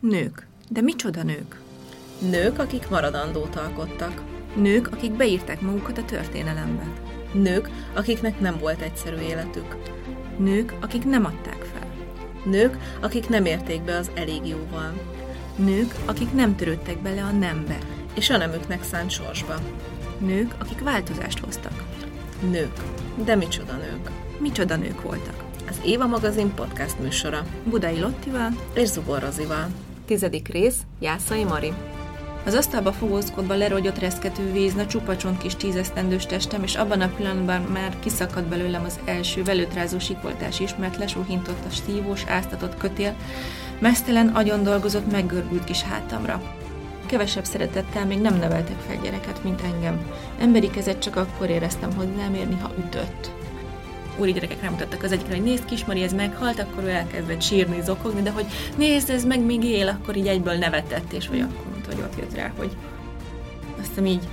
Nők. De micsoda nők? Nők, akik maradandót alkottak. Nők, akik beírták magukat a történelembe. Nők, akiknek nem volt egyszerű életük. Nők, akik nem adták fel. Nők, akik nem érték be az elég jóval. Nők, akik nem törődtek bele a nembe. És a nemüknek szánt sorsba. Nők, akik változást hoztak. Nők. De micsoda nők. Micsoda nők voltak. Az Éva magazin podcast műsora. Budai Lottival és Zubor Rozival. Tizedik rész, Jászai Mari. Az asztalba fogózkodva lerogyott reszkető vízna, csupacsont kis tízesztendős testem, és abban a pillanatban már kiszakadt belőlem az első velőtrázó sikoltás is, mert lesúhintott a stívós, áztatott kötél, mesztelen, agyon dolgozott, meggörbült kis hátamra. Kevesebb szeretettel még nem neveltek fel gyereket, mint engem. Emberi kezet csak akkor éreztem hozzám érni, ha ütött úri gyerekek nem mutattak az egyikre, hogy nézd Kismari, ez meghalt, akkor ő elkezdett sírni, zokogni, de hogy nézd, ez meg még él, akkor így egyből nevetett, és vagy akkor mondta, hogy ott jött rá, hogy azt így,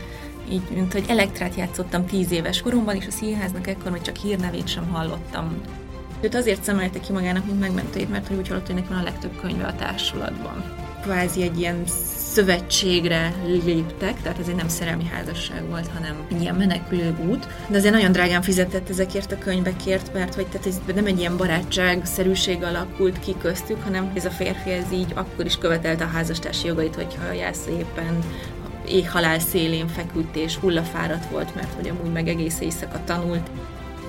így, mint hogy elektrát játszottam tíz éves koromban, és a színháznak ekkor még csak hírnevét sem hallottam. Őt azért szemelte ki magának, mint megmentőjét, mert hogy úgy hallott, hogy neki van a legtöbb könyve a társulatban. Kvázi egy ilyen szövetségre léptek, tehát ez egy nem szerelmi házasság volt, hanem egy ilyen menekülő út, de azért nagyon drágán fizetett ezekért a könyvekért, mert hogy tehát ez nem egy ilyen barátság-szerűség alakult ki köztük, hanem ez a férfi ez így akkor is követelte a házastársi jogait, hogyha a Jászai éppen éhhalál szélén feküdt és hullafáradt volt, mert hogy amúgy meg egész éjszaka tanult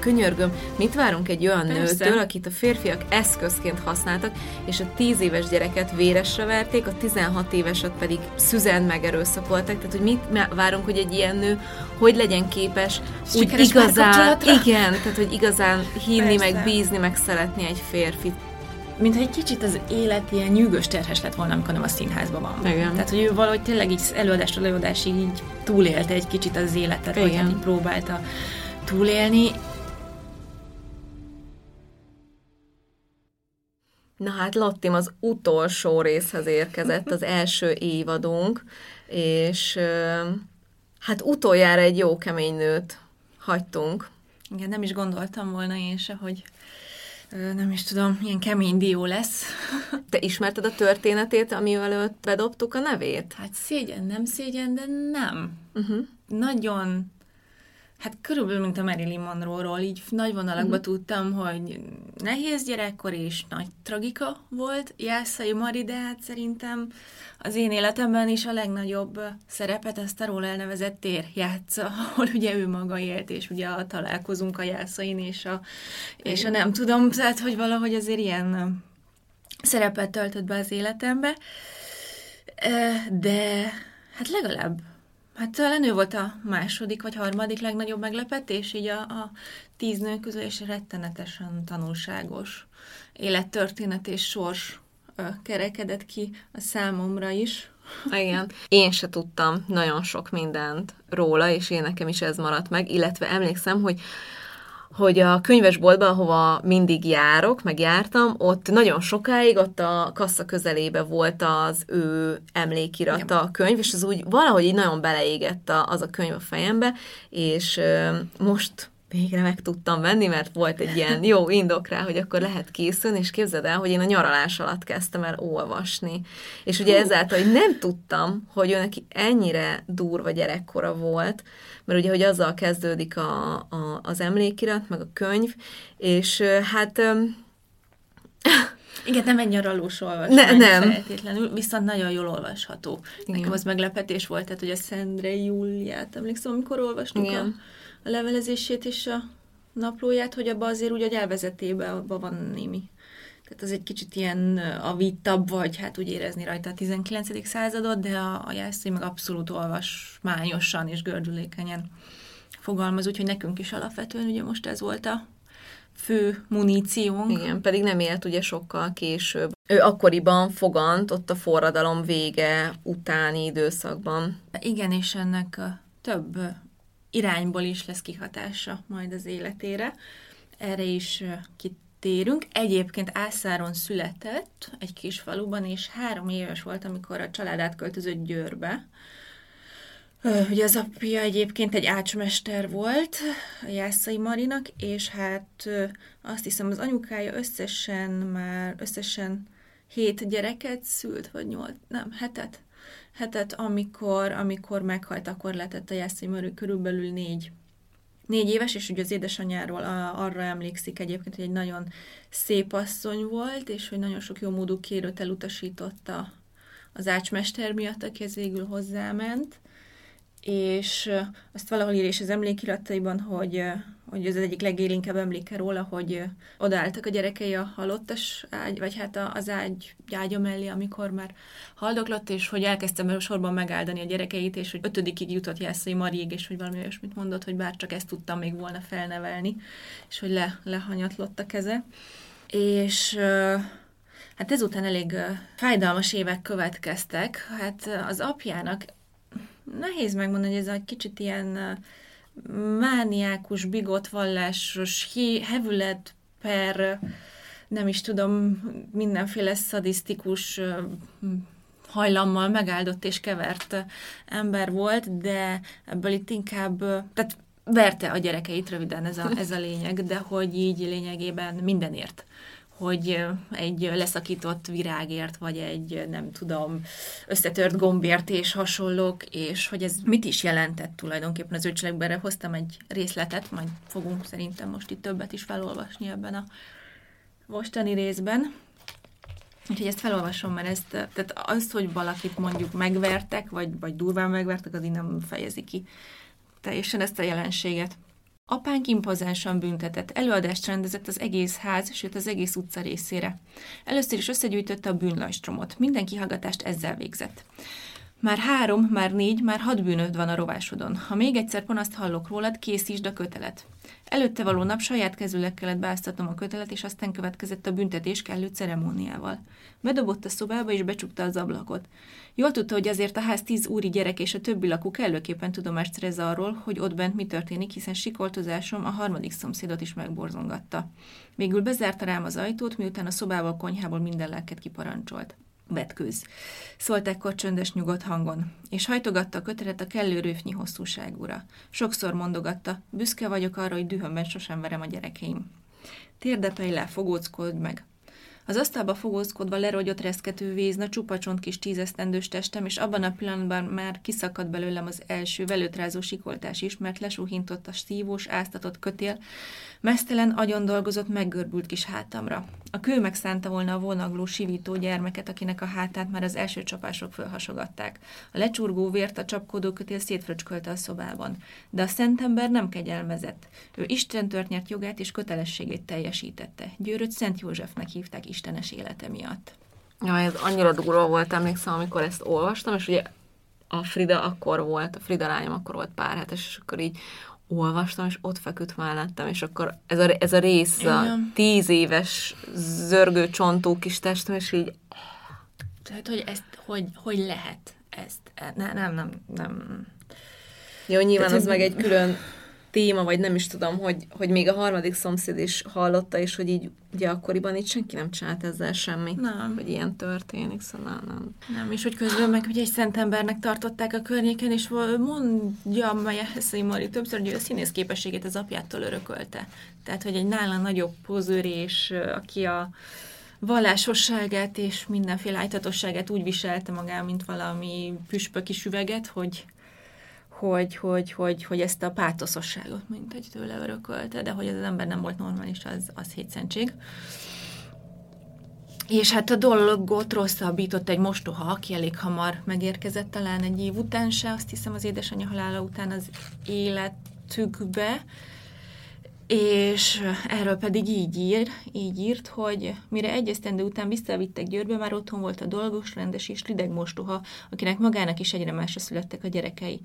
könyörgöm, mit várunk egy olyan Persze. nőtől, akit a férfiak eszközként használtak, és a 10 éves gyereket véresre verték, a 16 éveset pedig szüzen megerőszakoltak, tehát hogy mit várunk, hogy egy ilyen nő hogy legyen képes úgy igazán, igen, tehát hogy igazán hinni, Persze. meg bízni, meg szeretni egy férfit mintha egy kicsit az élet ilyen nyűgös terhes lett volna, amikor nem a színházban van. Igen. Tehát, hogy ő valahogy tényleg így előadásról előadásig így túlélte egy kicsit az életet, Igen. vagy hát így próbálta túlélni, Na hát Lottim az utolsó részhez érkezett az első évadunk, és hát utoljára egy jó kemény nőt hagytunk. Igen, nem is gondoltam volna én se, hogy nem is tudom, milyen kemény dió lesz. Te ismerted a történetét, amivel őt bedobtuk a nevét? Hát szégyen, nem szégyen, de nem. Uh-huh. Nagyon Hát körülbelül, mint a Marilyn Monroe-ról, így nagy vonalakban uh-huh. tudtam, hogy nehéz gyerekkor és nagy tragika volt Jászai Mari, de hát szerintem az én életemben is a legnagyobb szerepet ezt a róla elnevezett tér játsza, ahol ugye ő maga élt, és ugye a találkozunk a Jászain, és a, és a nem tudom, tehát hogy valahogy azért ilyen szerepet töltött be az életembe, de hát legalább Hát talán ő volt a második vagy harmadik legnagyobb meglepetés, így a, a tíz nő közül, és rettenetesen tanulságos élettörténet és sors kerekedett ki a számomra is. Igen. Én se tudtam nagyon sok mindent róla, és én nekem is ez maradt meg, illetve emlékszem, hogy hogy a könyvesboltban, ahova mindig járok, meg jártam, ott nagyon sokáig, ott a kassa közelébe volt az ő emlékirata a könyv, és az úgy valahogy így nagyon beleégett az a könyv a fejembe, és most végre meg tudtam venni, mert volt egy ilyen jó indok rá, hogy akkor lehet készülni, és képzeld el, hogy én a nyaralás alatt kezdtem el olvasni. És ugye ezáltal, hogy nem tudtam, hogy ő neki ennyire durva gyerekkora volt, mert ugye, hogy azzal kezdődik a, a, az emlékirat, meg a könyv, és hát... Igen, nem egy nyaralós olvasmány ne, nem. feltétlenül, viszont nagyon jól olvasható. Igen. Nekem az meglepetés volt, tehát hogy a Szendre Júliát, emlékszem, amikor olvastuk Igen. a a levelezését és a naplóját, hogy abban azért úgy a nyelvezetében abban van némi. Tehát az egy kicsit ilyen a vittabb, vagy hát úgy érezni rajta a 19. századot, de a, a Jászai meg abszolút olvasmányosan és gördülékenyen fogalmaz, úgyhogy nekünk is alapvetően ugye most ez volt a fő muníciónk. Igen, pedig nem élt ugye sokkal később. Ő akkoriban fogant, ott a forradalom vége utáni időszakban. Igen, és ennek több irányból is lesz kihatása majd az életére. Erre is kitérünk. Egyébként Ászáron született egy kis faluban, és három éves volt, amikor a család átköltözött Győrbe. Ugye az apja egyébként egy ácsmester volt, a Jászai Marinak, és hát azt hiszem az anyukája összesen már, összesen hét gyereket szült, vagy nyolc, nem, hetet, hetet, amikor, amikor meghalt, akkor letett a Jászai Mari körülbelül négy négy éves, és ugye az édesanyjáról arra emlékszik egyébként, hogy egy nagyon szép asszony volt, és hogy nagyon sok jó módú kérőt elutasította az ácsmester miatt, aki ez végül hozzáment és azt valahol ír is az emlékirataiban, hogy, hogy az egyik legélénkebb emléke róla, hogy odaálltak a gyerekei a halottas ágy, vagy hát az ágy ágya mellé, amikor már haldoklott, és hogy elkezdtem sorban megáldani a gyerekeit, és hogy ötödikig jutott Jászai Mariég, és hogy valami olyasmit mondott, hogy bár csak ezt tudtam még volna felnevelni, és hogy le, lehanyatlott a keze. És hát ezután elég fájdalmas évek következtek. Hát az apjának nehéz megmondani, hogy ez egy kicsit ilyen mániákus, bigotvallásos, hevület per, nem is tudom, mindenféle szadisztikus hajlammal megáldott és kevert ember volt, de ebből itt inkább, tehát verte a gyerekeit, röviden ez a, ez a lényeg, de hogy így lényegében mindenért hogy egy leszakított virágért, vagy egy, nem tudom, összetört gombért és hasonlók, és hogy ez mit is jelentett tulajdonképpen az öcselekben. hoztam egy részletet, majd fogunk szerintem most itt többet is felolvasni ebben a mostani részben. Úgyhogy ezt felolvasom, mert ezt, tehát az, hogy valakit mondjuk megvertek, vagy, vagy durván megvertek, az így nem fejezi ki teljesen ezt a jelenséget. Apánk impozánsan büntetett, előadást rendezett az egész ház, sőt az egész utca részére. Először is összegyűjtötte a bűnlajstromot, minden kihallgatást ezzel végzett. Már három, már négy, már hat bűnöd van a rovásodon. Ha még egyszer panaszt hallok rólad, készítsd a kötelet. Előtte való nap saját kezüleg kellett beáztatnom a kötelet, és aztán következett a büntetés kellő ceremóniával. Bedobott a szobába, és becsukta az ablakot. Jól tudta, hogy azért a ház tíz úri gyerek és a többi lakó kellőképpen tudomást szerez arról, hogy ott bent mi történik, hiszen sikoltozásom a harmadik szomszédot is megborzongatta. Végül bezárta rám az ajtót, miután a szobával, konyhából minden lelket kiparancsolt vetkőz. Szólt ekkor csöndes nyugodt hangon, és hajtogatta a kötelet a kellő rőfnyi hosszúságúra. Sokszor mondogatta, büszke vagyok arra, hogy dühömben sosem verem a gyerekeim. Térdepej le, fogóckodj meg. Az asztalba fogózkodva lerogyott reszkető vízna csupacsont kis tízesztendős testem, és abban a pillanatban már kiszakadt belőlem az első velőtrázó sikoltás is, mert lesúhintott a stívós, áztatott kötél, Mesztelen, agyon dolgozott, meggörbült kis hátamra. A kő megszánta volna a vonagló, sivító gyermeket, akinek a hátát már az első csapások fölhasogatták. A lecsurgó vért a csapkodó kötél szétfröcskölte a szobában. De a szentember nem kegyelmezett. Ő Isten nyert jogát és kötelességét teljesítette. Győröt Szent Józsefnek hívták istenes élete miatt. Ja, ez annyira durva volt, emlékszem, amikor ezt olvastam, és ugye a Frida akkor volt, a Frida lányom akkor volt pár hetes, és akkor így olvastam, és ott feküdt mellettem, és akkor ez a, ez a rész, Igen. a tíz éves zörgő csontú kis testem, és így... Tehát, hogy ezt, hogy, hogy lehet ezt? Ne, nem, nem, nem. Jó, nyilván Tehát, az meg egy külön téma, vagy nem is tudom, hogy, hogy még a harmadik szomszéd is hallotta, és hogy így ugye akkoriban itt senki nem csinált ezzel semmi, nem. hogy ilyen történik, szóval nem. Nem, és hogy közben meg ugye egy szent embernek tartották a környéken, és mondja Maja Heszai Mari többször, hogy a színész képességét az apjától örökölte. Tehát, hogy egy nála nagyobb pozőr, és aki a vallásosságát és mindenféle ájtatosságát úgy viselte magán, mint valami püspöki süveget, hogy hogy, hogy, hogy, hogy ezt a pátoszosságot, mint egy tőle örökölte, de hogy az ember nem volt normális, az, az hétszentség. És hát a dolgot rosszabbított egy mostoha, aki elég hamar megérkezett, talán egy év után se, azt hiszem az édesanyja halála után az életükbe, és erről pedig így ír, így írt, hogy mire egy esztendő után visszavittek Győrbe, már otthon volt a dolgos, rendes és rideg mostoha, akinek magának is egyre másra születtek a gyerekei.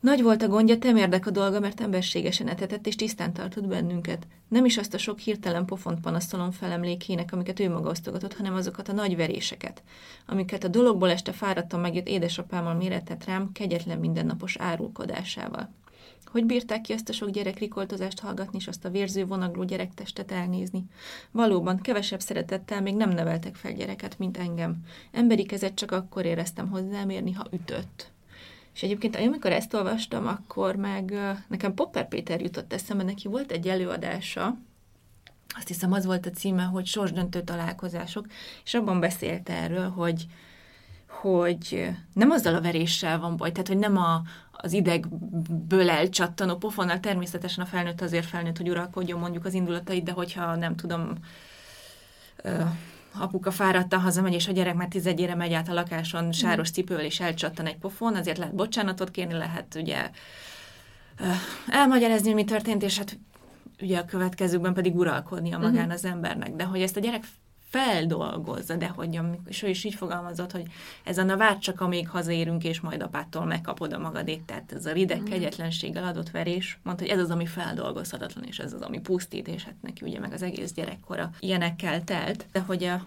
Nagy volt a gondja, temérdek a dolga, mert emberségesen etetett és tisztán tartott bennünket. Nem is azt a sok hirtelen pofont panaszolom felemlékének, amiket ő maga osztogatott, hanem azokat a nagy veréseket, amiket a dologból este fáradtan megjött édesapámmal méretett rám kegyetlen mindennapos árulkodásával. Hogy bírták ki ezt a sok gyerek rikoltozást hallgatni, és azt a vérző vonagló gyerektestet elnézni? Valóban, kevesebb szeretettel még nem neveltek fel gyereket, mint engem. Emberi kezet csak akkor éreztem hozzám érni, ha ütött. És egyébként, amikor ezt olvastam, akkor meg nekem Popper Péter jutott eszembe, neki volt egy előadása, azt hiszem az volt a címe, hogy sorsdöntő találkozások, és abban beszélt erről, hogy, hogy nem azzal a veréssel van baj, tehát hogy nem a, az idegből elcsattanó pofonnal, természetesen a felnőtt azért felnőtt, hogy uralkodjon mondjuk az indulatait, de hogyha nem tudom, apuka fáradtan hazamegy, és a gyerek már tizedjére megy át a lakáson sáros cipővel, és elcsattan egy pofon, azért lehet bocsánatot kérni, lehet ugye elmagyarázni, mi történt, és hát ugye a következőkben pedig a magán uh-huh. az embernek. De hogy ezt a gyerek feldolgozza, de hogy és ő is így fogalmazott, hogy ez a na csak amíg hazaérünk, és majd apától megkapod a magadét, tehát ez a rideg mm. kegyetlenséggel adott verés, mondta, hogy ez az, ami feldolgozhatatlan, és ez az, ami pusztít, és hát neki ugye meg az egész gyerekkora ilyenekkel telt, de hogy a,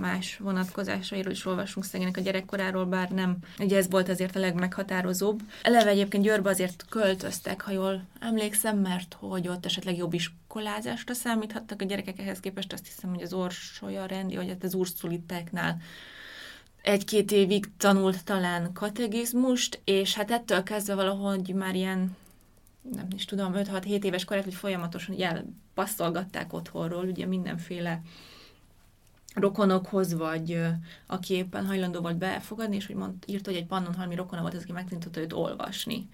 más vonatkozásairól is olvasunk szegénynek a gyerekkoráról, bár nem, ugye ez volt azért a legmeghatározóbb. Eleve egyébként Győrbe azért költöztek, ha jól emlékszem, mert hogy ott esetleg jobb iskolázásra számíthattak a gyerekek ehhez képest, azt hiszem, hogy az ors Solya Rendi, vagy hát az Urszuliteknál egy-két évig tanult talán kategizmust, és hát ettől kezdve valahogy már ilyen nem is tudom, 5-6-7 éves korát, hogy folyamatosan elpasszolgatták otthonról, ugye mindenféle rokonokhoz, vagy aki éppen hajlandó volt befogadni, és hogy mond, írt, hogy egy pannonhalmi rokona volt, az, aki megtanította őt olvasni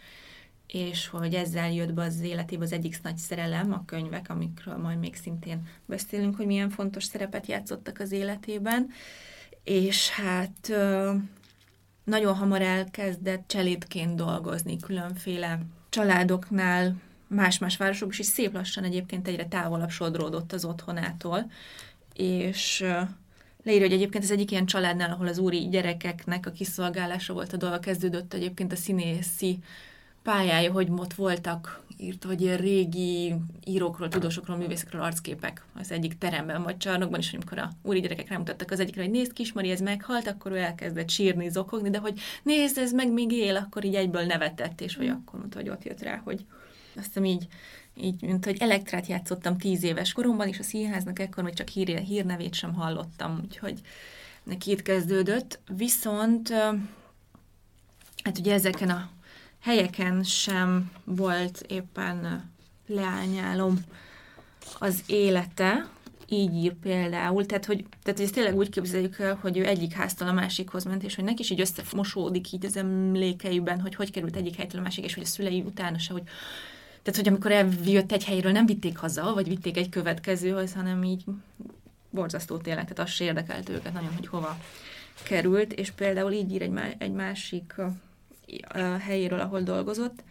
és hogy ezzel jött be az életébe az egyik nagy szerelem, a könyvek, amikről majd még szintén beszélünk, hogy milyen fontos szerepet játszottak az életében, és hát nagyon hamar elkezdett cselédként dolgozni különféle családoknál, más-más városok is, és szép lassan egyébként egyre távolabb sodródott az otthonától, és leírja, hogy egyébként ez egyik ilyen családnál, ahol az úri gyerekeknek a kiszolgálása volt a dolga, kezdődött egyébként a színészi pályája, hogy ott voltak, írt, hogy ilyen régi írókról, tudósokról, művészekről arcképek az egyik teremben vagy csarnokban, és amikor a úri gyerekek rámutattak az egyikre, hogy nézd, Kismari, ez meghalt, akkor ő elkezdett sírni, zokogni, de hogy nézd, ez meg még él, akkor így egyből nevetett, és hogy akkor mondta, hogy ott jött rá, hogy azt hiszem így, így, mint hogy elektrát játszottam tíz éves koromban, és a színháznak ekkor még csak hír, hírnevét sem hallottam, úgyhogy neki itt kezdődött. Viszont hát ugye ezeken a helyeken sem volt éppen leányálom az élete, így például, tehát hogy, tehát, hogy ezt tényleg úgy képzeljük el, hogy ő egyik háztól a másikhoz ment, és hogy neki is így összemosódik így az emlékeiben, hogy hogy került egyik helytől a másik, és hogy a szülei utána se, hogy tehát, hogy amikor eljött egy helyről, nem vitték haza, vagy vitték egy következőhöz, hanem így borzasztó tényleg, tehát az se érdekelt őket nagyon, hogy hova került, és például így ír egy, má- egy másik helyéről, ahol dolgozott.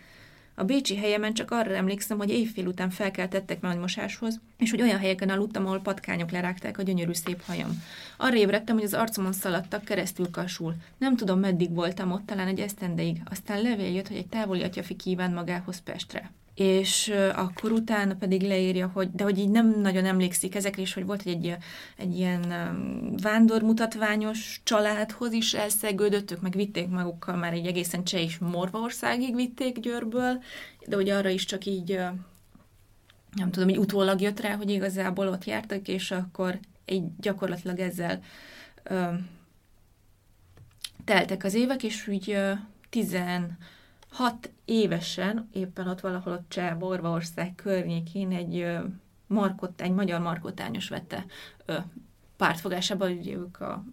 A bécsi helyemen csak arra emlékszem, hogy éjfél után felkeltettek nagy mosáshoz, és hogy olyan helyeken aludtam, ahol patkányok lerágták a gyönyörű szép hajam. Arra ébredtem, hogy az arcomon szaladtak keresztül kasul. Nem tudom, meddig voltam ott, talán egy esztendeig. Aztán levél jött, hogy egy távoli atyafi kíván magához Pestre és akkor utána pedig leírja, hogy, de hogy így nem nagyon emlékszik ezekre, és hogy volt egy, egy ilyen vándormutatványos családhoz is elszegődött, ők meg vitték magukkal már egy egészen cseh és Morvaországig vitték Győrből, de hogy arra is csak így nem tudom, hogy utólag jött rá, hogy igazából ott jártak, és akkor egy gyakorlatilag ezzel ö, teltek az évek, és úgy ö, tizen hat évesen, éppen ott valahol ott Cseh, Borvaország környékén egy markot, egy magyar markotányos vette ö, pártfogásába, hogy ők a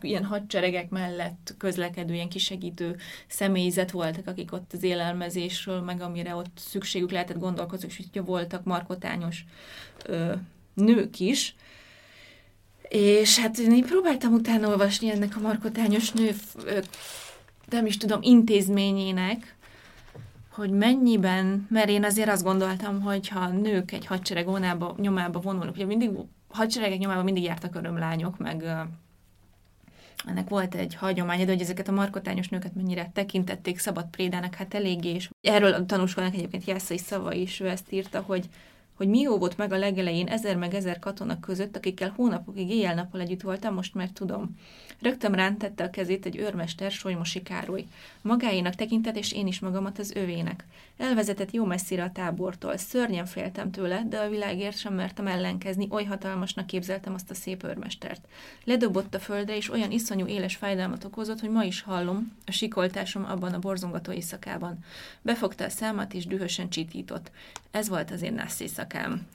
ilyen hadseregek mellett közlekedő, ilyen kisegítő személyzet voltak, akik ott az élelmezésről, meg amire ott szükségük lehetett gondolkozni, és hogy voltak markotányos ö, nők is, és hát én próbáltam utána olvasni ennek a markotányos nő, nem is tudom, intézményének, hogy mennyiben, mert én azért azt gondoltam, hogy ha nők egy hadsereg vonába, nyomába vonulnak, ugye mindig hadseregek nyomába mindig jártak örömlányok, meg ennek volt egy hagyománya, de hogy ezeket a markotányos nőket mennyire tekintették szabad prédának, hát eléggé, és erről tanúskodnak egyébként Jászai szava is, ő ezt írta, hogy hogy mi óvott meg a legelején ezer meg ezer katona között, akikkel hónapokig éjjel-nappal együtt voltam, most már tudom. Rögtön rán tette a kezét egy őrmester, Solymosi Károly. Magáénak tekintett, és én is magamat az övének. Elvezetett jó messzire a tábortól. Szörnyen féltem tőle, de a világért sem mertem ellenkezni, oly hatalmasnak képzeltem azt a szép őrmestert. Ledobott a földre, és olyan iszonyú éles fájdalmat okozott, hogy ma is hallom a sikoltásom abban a borzongató éjszakában. Befogta a számat, és dühösen csitított. Ez volt az én nász éjszakám.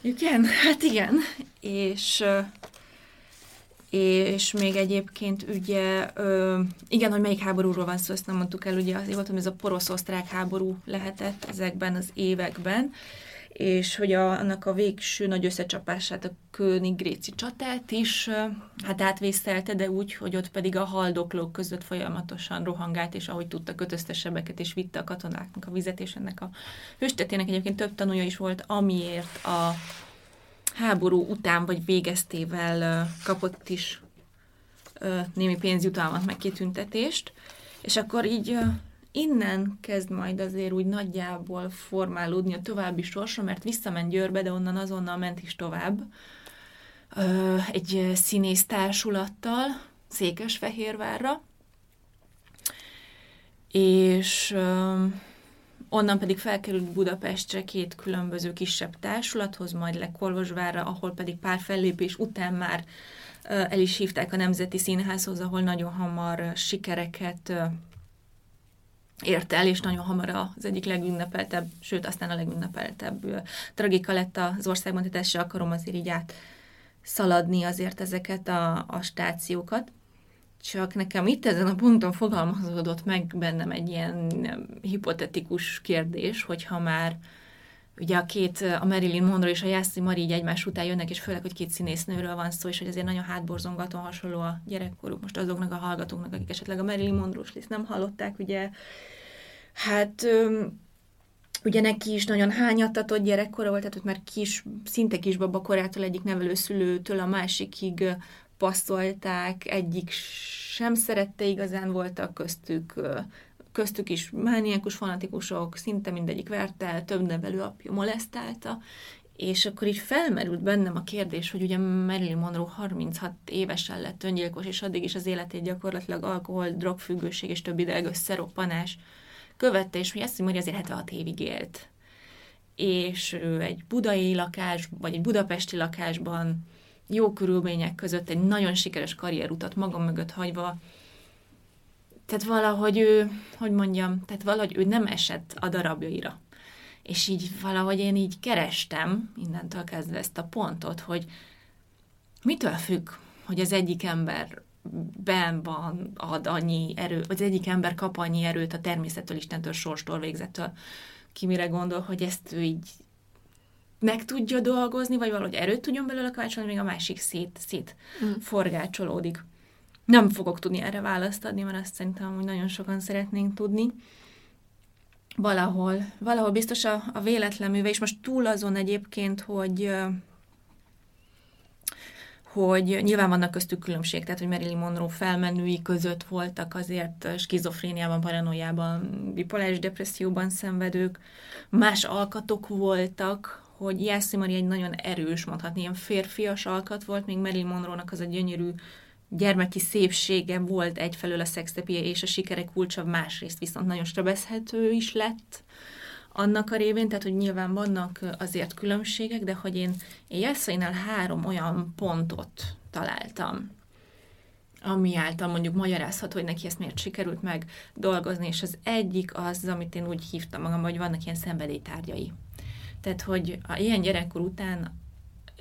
Igen, hát igen. És és még egyébként ugye, ö, igen, hogy melyik háborúról van szó, ezt nem mondtuk el, ugye azért volt, hogy ez a porosz-osztrák háború lehetett ezekben az években, és hogy a, annak a végső nagy összecsapását, a König-Gréci csatát is hát átvészelte, de úgy, hogy ott pedig a haldoklók között folyamatosan rohangált, és ahogy tudta, kötözte sebeket, és vitte a katonáknak a vizet, és ennek a hőstetének egyébként több tanúja is volt, amiért a háború után vagy végeztével kapott is némi pénzjutalmat, meg kitüntetést, és akkor így innen kezd majd azért úgy nagyjából formálódni a további sorsa, mert visszament Győrbe, de onnan azonnal ment is tovább. Egy színész társulattal Székesfehérvárra, és Onnan pedig felkerült Budapestre két különböző kisebb társulathoz, majd Lekolvosvárra, ahol pedig pár fellépés után már el is hívták a Nemzeti Színházhoz, ahol nagyon hamar sikereket ért el, és nagyon hamar az egyik legünnepeltebb, sőt, aztán a legünnepeltebb tragika lett az országban, tehát ezt se akarom azért így át szaladni azért ezeket a, a stációkat. Csak nekem itt ezen a ponton fogalmazódott meg bennem egy ilyen hipotetikus kérdés, hogyha már ugye a két, a Marilyn Monroe és a Jászai Mari így egymás után jönnek, és főleg, hogy két színésznőről van szó, és hogy azért nagyon hátborzongató hasonló a gyerekkoruk. Most azoknak a hallgatóknak, akik esetleg a Marilyn Monroe-s nem hallották, ugye, hát ugye neki is nagyon hányattatott gyerekkora volt, tehát hogy már kis, szinte kisbaba korától egyik nevelőszülőtől a másikig passzolták, egyik sem szerette igazán voltak köztük, köztük is mániákus fanatikusok, szinte mindegyik verte több nevelő apja molesztálta, és akkor így felmerült bennem a kérdés, hogy ugye Marilyn Monroe 36 évesen lett öngyilkos, és addig is az életét gyakorlatilag alkohol, drogfüggőség és több ideg összeroppanás követte, és hogy azt mondja, azért 76 évig élt. És ő egy budai lakás, vagy egy budapesti lakásban jó körülmények között egy nagyon sikeres karrierutat magam mögött hagyva, tehát valahogy ő, hogy mondjam, tehát valahogy ő nem esett a darabjaira. És így valahogy én így kerestem innentől kezdve ezt a pontot, hogy mitől függ, hogy az egyik ember ben van, ad annyi erő, az egyik ember kap annyi erőt a természettől, Istentől, sorstól, végzettől, ki mire gondol, hogy ezt ő így meg tudja dolgozni, vagy valahogy erőt tudjon belőle kovácsolni, még a másik szét, szét mm. forgácsolódik. Nem fogok tudni erre választ adni, mert azt szerintem, hogy nagyon sokan szeretnénk tudni. Valahol, valahol biztos a, a véletlen műve, és most túl azon egyébként, hogy hogy nyilván vannak köztük különbség, tehát hogy Marilyn Monroe felmenői között voltak azért skizofréniában, paranoiában, bipoláris depresszióban szenvedők, más alkatok voltak, hogy Jászai Maria egy nagyon erős, mondhatni, ilyen férfias alkat volt, még Marilyn Monroe-nak az a gyönyörű gyermeki szépsége volt egyfelől a szextepie és a sikerek kulcsa, másrészt viszont nagyon sebezhető is lett annak a révén, tehát hogy nyilván vannak azért különbségek, de hogy én, én Jesszainál három olyan pontot találtam, ami által mondjuk magyarázhat, hogy neki ezt miért sikerült meg dolgozni, és az egyik az, amit én úgy hívtam magam, hogy vannak ilyen szenvedélytárgyai. Tehát, hogy a ilyen gyerekkor után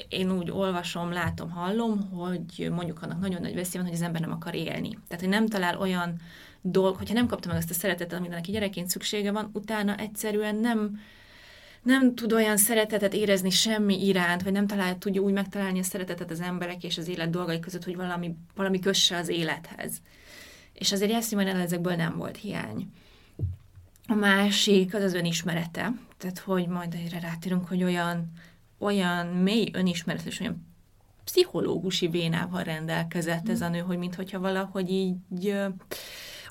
én úgy olvasom, látom, hallom, hogy mondjuk annak nagyon nagy veszély van, hogy az ember nem akar élni. Tehát, hogy nem talál olyan dolg, hogyha nem kapta meg azt a szeretetet, amire neki gyerekként szüksége van, utána egyszerűen nem, nem tud olyan szeretetet érezni semmi iránt, vagy nem talál, tudja úgy megtalálni a szeretetet az emberek és az élet dolgai között, hogy valami, valami kösse az élethez. És azért Jászimán ezekből nem volt hiány. A másik az az önismerete, tehát hogy majd egyre rátérünk, hogy olyan, olyan mély önismeret és olyan pszichológusi vénával rendelkezett ez a nő, hogy mintha valahogy így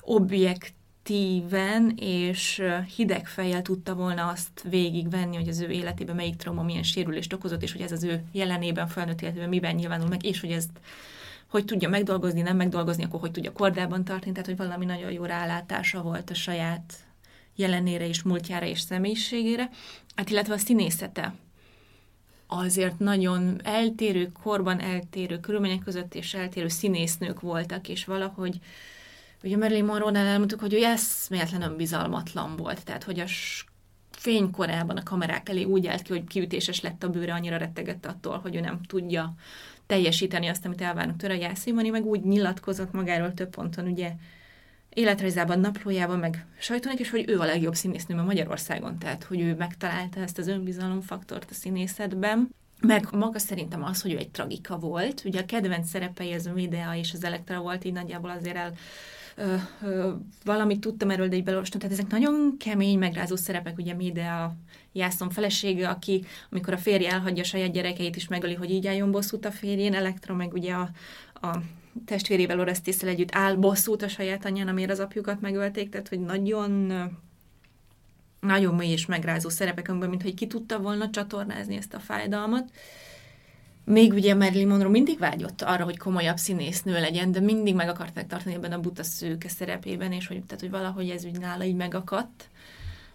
objektíven és hideg fejjel tudta volna azt végigvenni, hogy az ő életében melyik trauma milyen sérülést okozott, és hogy ez az ő jelenében, felnőtt életében miben nyilvánul meg, és hogy ezt hogy tudja megdolgozni, nem megdolgozni, akkor hogy tudja kordában tartani, tehát hogy valami nagyon jó rálátása volt a saját jelenére és múltjára és személyiségére, hát illetve a színészete. Azért nagyon eltérő korban, eltérő körülmények között és eltérő színésznők voltak, és valahogy ugye Marilyn Monroe-nál elmondtuk, hogy ő eszméletlen bizalmatlan volt, tehát hogy a fénykorában a kamerák elé úgy állt ki, hogy kiütéses lett a bőre, annyira rettegett attól, hogy ő nem tudja teljesíteni azt, amit elvárnak tőle. A Jászimani meg úgy nyilatkozott magáról több ponton, ugye életrajzában, naplójában, meg sajtónak, és hogy ő a legjobb színésznő a Magyarországon, tehát hogy ő megtalálta ezt az önbizalomfaktort a színészetben. Meg maga szerintem az, hogy ő egy tragika volt. Ugye a kedvenc szerepei az Medea és az Elektra volt, így nagyjából azért el ö, ö, valamit tudtam erről, de így belolvastam. Tehát ezek nagyon kemény, megrázó szerepek, ugye Medea Jászon felesége, aki amikor a férje elhagyja a saját gyerekeit is megöli, hogy így álljon bosszút a férjén, Elektra meg ugye a, a testvérével Oresztésszel együtt áll bosszút a saját anyján, amiért az apjukat megölték, tehát hogy nagyon nagyon mély és megrázó szerepek, mint hogy ki tudta volna csatornázni ezt a fájdalmat. Még ugye Marilyn Monroe mindig vágyott arra, hogy komolyabb színésznő legyen, de mindig meg akarták tartani ebben a buta szőke szerepében, és hogy, tehát, hogy valahogy ez úgy nála így megakadt.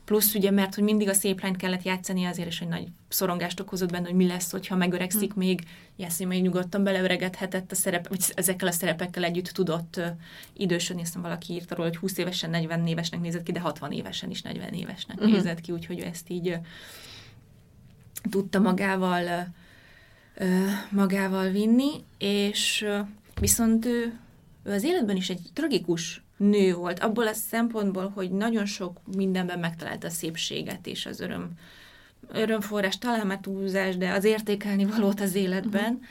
Plusz ugye, mert hogy mindig a szép lányt kellett játszani, azért is egy nagy szorongást okozott benne, hogy mi lesz, hogyha megöregszik hm. még. Jászé még nyugodtan beleöregedhetett a szerep, vagy ezekkel a szerepekkel együtt tudott uh, idősödni. Aztán valaki írta róla, hogy 20 évesen 40 évesnek nézett ki, de 60 évesen is 40 évesnek uh-huh. nézett ki, úgyhogy ő ezt így uh, tudta magával uh, magával vinni, és uh, viszont ő, ő az életben is egy tragikus nő volt, abból a szempontból, hogy nagyon sok mindenben megtalálta a szépséget és az öröm, örömforrás, talán már túlzás, de az értékelni valót az életben, uh-huh.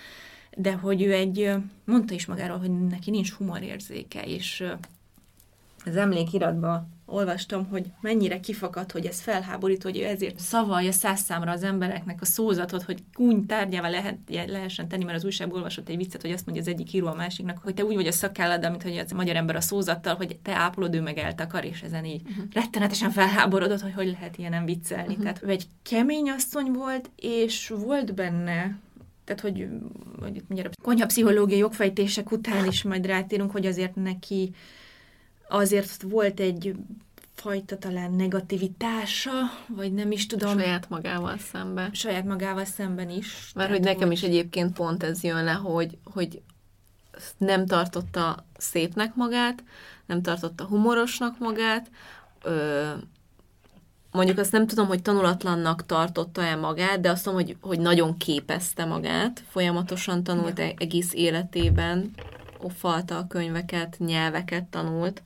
de hogy ő egy, mondta is magáról, hogy neki nincs humorérzéke, és az emlékiratban olvastam, hogy mennyire kifakadt, hogy ez felháborít, hogy ő ezért szavalja száz számra az embereknek a szózatot, hogy kúny tárgyával lehet, lehessen tenni, mert az újságból olvasott egy viccet, hogy azt mondja az egyik író a másiknak, hogy te úgy vagy a szakállat, mint hogy az a magyar ember a szózattal, hogy te ápolod, ő meg eltakar, és ezen így uh-huh. rettenetesen felháborodott, hogy hogy lehet ilyen nem viccelni. Uh-huh. Tehát ő egy kemény asszony volt, és volt benne tehát hogy, hogy mondjam, konyha pszichológiai jogfejtések után is majd rátérünk, hogy azért neki azért volt egy fajta talán negativitása, vagy nem is tudom. Saját magával szemben. Saját magával szemben is. Mert hogy nekem is egyébként pont ez jön le, hogy, hogy nem tartotta szépnek magát, nem tartotta humorosnak magát, ö, mondjuk azt nem tudom, hogy tanulatlannak tartotta-e magát, de azt tudom, hogy, hogy nagyon képezte magát, folyamatosan tanult ja. egész életében, offalta a könyveket, nyelveket tanult,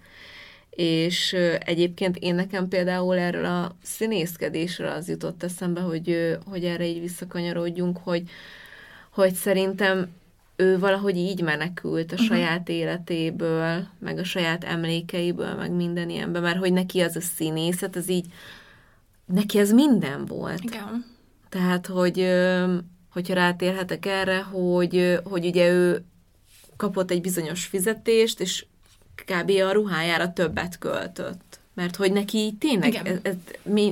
és egyébként én nekem például erről a színészkedésről az jutott eszembe, hogy, hogy erre így visszakanyarodjunk, hogy, hogy szerintem ő valahogy így menekült a uh-huh. saját életéből, meg a saját emlékeiből, meg minden ilyenben, mert hogy neki az a színészet, az így, neki ez minden volt. Igen. Tehát, hogy hogyha rátérhetek erre, hogy, hogy ugye ő kapott egy bizonyos fizetést, és kb. a ruhájára többet költött. Mert hogy neki tényleg ez, ez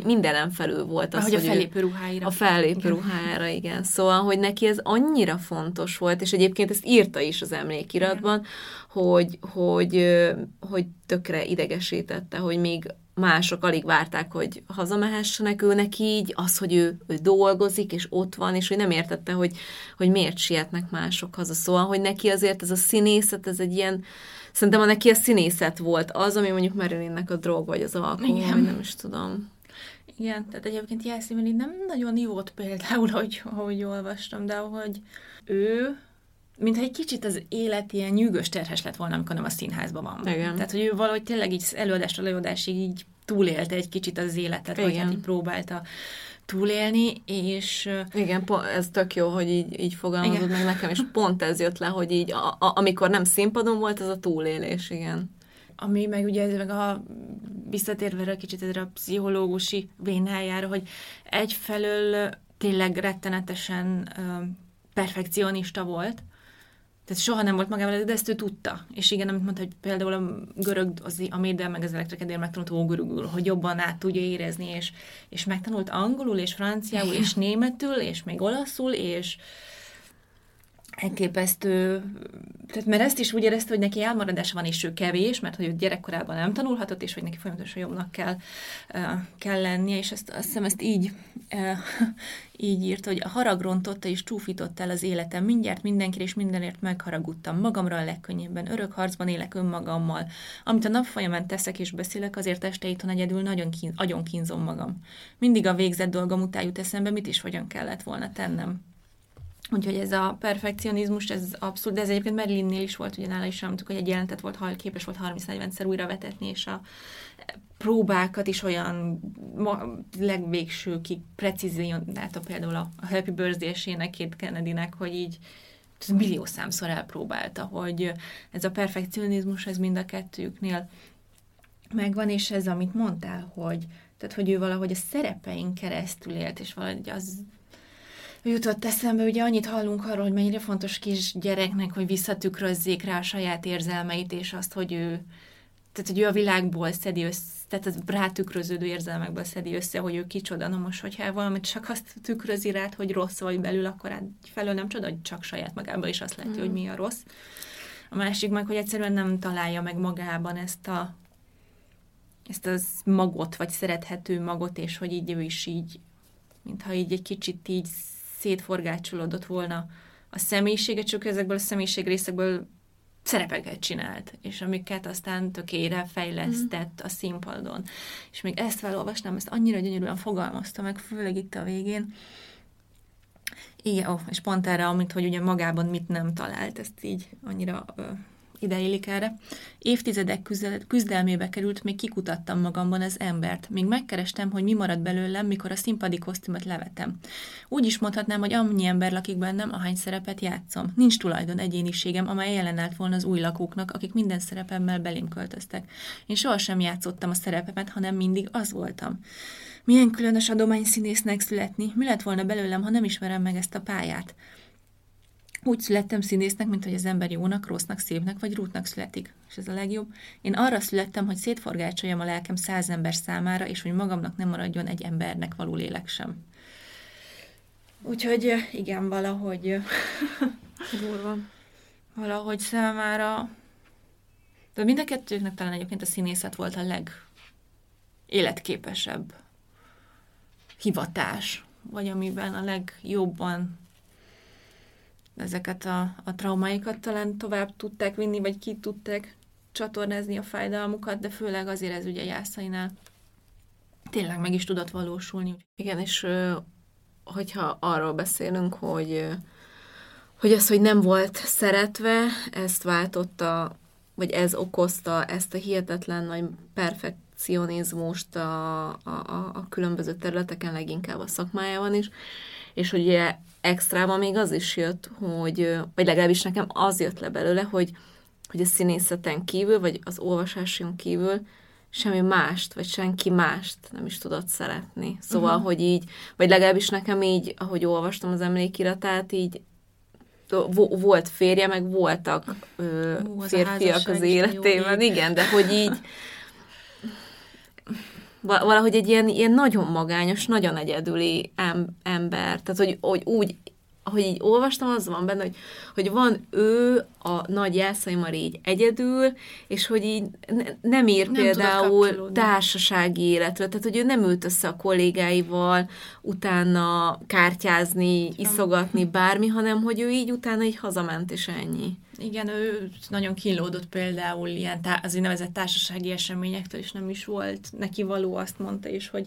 mindenen felül volt az, hogy, hogy a fellépő ruháira. A fellépő igen. ruhájára, igen. Szóval, hogy neki ez annyira fontos volt, és egyébként ezt írta is az emlékiratban, igen. hogy, hogy, hogy tökre idegesítette, hogy még mások alig várták, hogy hazamehessenek ő neki így, az, hogy ő, ő dolgozik, és ott van, és hogy nem értette, hogy, hogy miért sietnek mások haza. Szóval, hogy neki azért ez a színészet, ez egy ilyen, szerintem a neki a színészet volt az, ami mondjuk Marilynnek a drog, vagy az alkohol, vagy nem is tudom. Igen, tehát egyébként Jászimeli nem nagyon ivott például, hogy, hogy olvastam, de hogy ő mintha egy kicsit az élet ilyen nyűgös terhes lett volna, amikor nem a színházban van. Igen. Tehát, hogy ő valahogy tényleg így előadásra előadásig így túlélte egy kicsit az életet, Igen. vagy hát így próbálta túlélni, és... Igen, ez tök jó, hogy így, így fogalmazod meg nekem, és pont ez jött le, hogy így, a, a, amikor nem színpadon volt, ez a túlélés, igen. Ami meg ugye ez meg a visszatérve kicsit ezre a pszichológusi vénájára, hogy egyfelől tényleg rettenetesen perfekcionista volt, tehát soha nem volt magával, de ezt ő tudta. És igen, amit mondta, hogy például a görög, az, a média, meg az elektrikedér megtanult ógörögül, hogy jobban át tudja érezni, és, és megtanult angolul, és franciául, és németül, és még olaszul, és elképesztő, tehát mert ezt is úgy érezte, hogy neki elmaradása van, és ő kevés, mert hogy ő gyerekkorában nem tanulhatott, és hogy neki folyamatosan jobbnak kell, kell lennie, és ezt, azt hiszem ezt így, így írt, hogy a harag rontotta és csúfított el az életem, mindjárt mindenkire és mindenért megharagudtam, magamra a legkönnyebben, örök harcban élek önmagammal. Amit a nap folyamán teszek és beszélek, azért esteiton egyedül nagyon kín, agyon kínzom magam. Mindig a végzett dolgom után jut eszembe, mit is hogyan kellett volna tennem. Úgyhogy ez a perfekcionizmus, ez abszolút, de ez egyébként Merlinnél is volt, ugye nála is mondtuk, hogy egy jelentet volt, ha képes volt 30-40-szer újra vetetni, és a próbákat is olyan ma, legvégsőkig precízionálta például a, Happy Birthday-esének két Kennedynek, hogy így millió számszor elpróbálta, hogy ez a perfekcionizmus, ez mind a kettőjüknél megvan, és ez, amit mondtál, hogy, tehát, hogy ő valahogy a szerepein keresztül élt, és valahogy az jutott eszembe, ugye annyit hallunk arról, hogy mennyire fontos kis gyereknek, hogy visszatükrözzék rá a saját érzelmeit, és azt, hogy ő, tehát, hogy ő a világból szedi össze, tehát az rátükröződő érzelmekből szedi össze, hogy ő kicsoda. Na most, hogyha valamit csak azt tükrözi rád, hogy rossz vagy belül, akkor hát felől nem csoda, hogy csak saját magában is azt látja, mm. hogy mi a rossz. A másik meg, hogy egyszerűen nem találja meg magában ezt a ezt az magot, vagy szerethető magot, és hogy így ő is így, mintha így egy kicsit így szétforgácsolódott volna a személyisége, csak ezekből a személyiség részekből szerepeket csinált, és amiket aztán tökére fejlesztett a színpadon. És még ezt felolvastam, ezt annyira gyönyörűen fogalmazta meg, főleg itt a végén. Igen, ó, és pont erre, amit, hogy ugye magában mit nem talált, ezt így annyira ideillik erre. Évtizedek küzdelmébe került, még kikutattam magamban az embert. Még megkerestem, hogy mi marad belőlem, mikor a színpadi kosztümöt levetem. Úgy is mondhatnám, hogy annyi ember lakik bennem, ahány szerepet játszom. Nincs tulajdon egyéniségem, amely jelen állt volna az új lakóknak, akik minden szerepemmel belém költöztek. Én sohasem játszottam a szerepemet, hanem mindig az voltam. Milyen különös adomány színésznek születni? Mi lett volna belőlem, ha nem ismerem meg ezt a pályát? Úgy születtem színésznek, mint hogy az ember jónak, rossznak, szépnek vagy rútnak születik. És ez a legjobb. Én arra születtem, hogy szétforgácsoljam a lelkem száz ember számára, és hogy magamnak nem maradjon egy embernek való lélek sem. Úgyhogy igen, valahogy... Durva. valahogy számára... De mind a kettőknek talán egyébként a színészet volt a leg életképesebb hivatás, vagy amiben a legjobban ezeket a, a traumáikat talán tovább tudták vinni, vagy ki tudták csatornázni a fájdalmukat, de főleg azért ez ugye Jászainál tényleg meg is tudott valósulni. Igen, és hogyha arról beszélünk, hogy hogy az, hogy nem volt szeretve, ezt váltotta, vagy ez okozta ezt a hihetetlen nagy perfekcionizmust a, a, a különböző területeken, leginkább a szakmájában is, és hogy extrában még az is jött, hogy, vagy legalábbis nekem az jött le belőle, hogy, hogy a színészeten kívül, vagy az olvasáson kívül semmi mást, vagy senki mást nem is tudott szeretni. Szóval, uh-huh. hogy így, vagy legalábbis nekem így, ahogy olvastam az emlékiratát, így volt férje, meg voltak ö, Hú, az férfiak az életében, igen, de hogy így valahogy egy ilyen, ilyen nagyon magányos, nagyon egyedüli em, ember. Tehát, hogy, hogy úgy, ahogy így olvastam, az van benne, hogy, hogy van ő, a nagy Jászai Mari így egyedül, és hogy így ne, nem ír nem például társasági életre, tehát hogy ő nem ült össze a kollégáival, utána kártyázni, iszogatni, bármi, hanem hogy ő így utána így hazament, és ennyi. Igen, ő nagyon kínlódott például ilyen tá- az úgynevezett társasági eseményektől, és nem is volt neki való, azt mondta is, hogy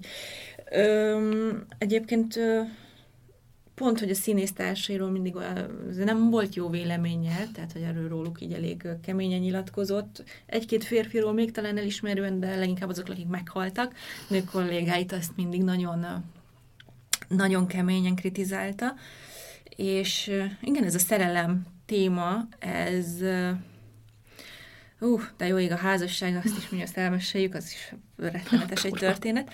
öm, egyébként ö, pont, hogy a színésztársairól mindig nem volt jó véleménye, tehát, hogy erről róluk így elég keményen nyilatkozott. Egy-két férfiról még talán elismerően, de leginkább azok, akik meghaltak. Nők kollégáit azt mindig nagyon, nagyon keményen kritizálta. És igen, ez a szerelem téma, ez uh, de jó ég a házasság, azt is mondja, azt elmeséljük, az is rettenetes egy történet.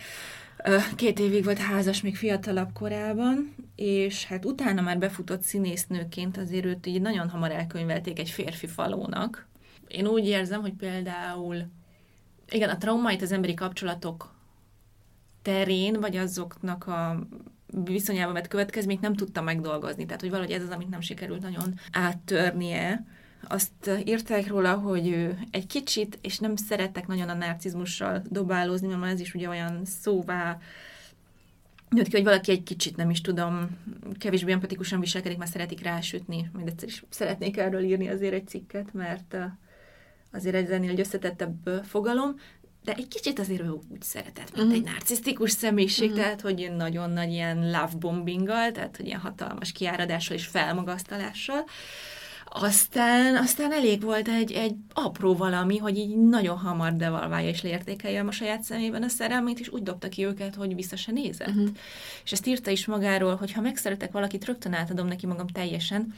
Két évig volt házas még fiatalabb korában, és hát utána már befutott színésznőként azért őt így nagyon hamar elkönyvelték egy férfi falónak. Én úgy érzem, hogy például igen, a traumait az emberi kapcsolatok terén, vagy azoknak a viszonyában vett következményt nem tudta megdolgozni. Tehát, hogy valahogy ez az, amit nem sikerült nagyon áttörnie. Azt írták róla, hogy ő egy kicsit, és nem szerettek nagyon a narcizmussal dobálózni, mert ez is ugye olyan szóvá jött ki, hogy valaki egy kicsit, nem is tudom, kevésbé empatikusan viselkedik, mert szeretik rásütni. Majd egyszer is szeretnék erről írni azért egy cikket, mert azért ez ennél egy összetettebb fogalom, de egy kicsit azért ő úgy szeretett, mint uh-huh. egy narcisztikus személyiség, uh-huh. tehát hogy nagyon nagy ilyen love bombinggal, tehát hogy ilyen hatalmas kiáradással és felmagasztalással. Aztán, aztán elég volt egy, egy apró valami, hogy így nagyon hamar devalválja és leértékelje a saját szemében a szerelmét, és úgy dobta ki őket, hogy vissza se nézett. Uh-huh. És ezt írta is magáról, hogy ha megszeretek valakit, rögtön átadom neki magam teljesen,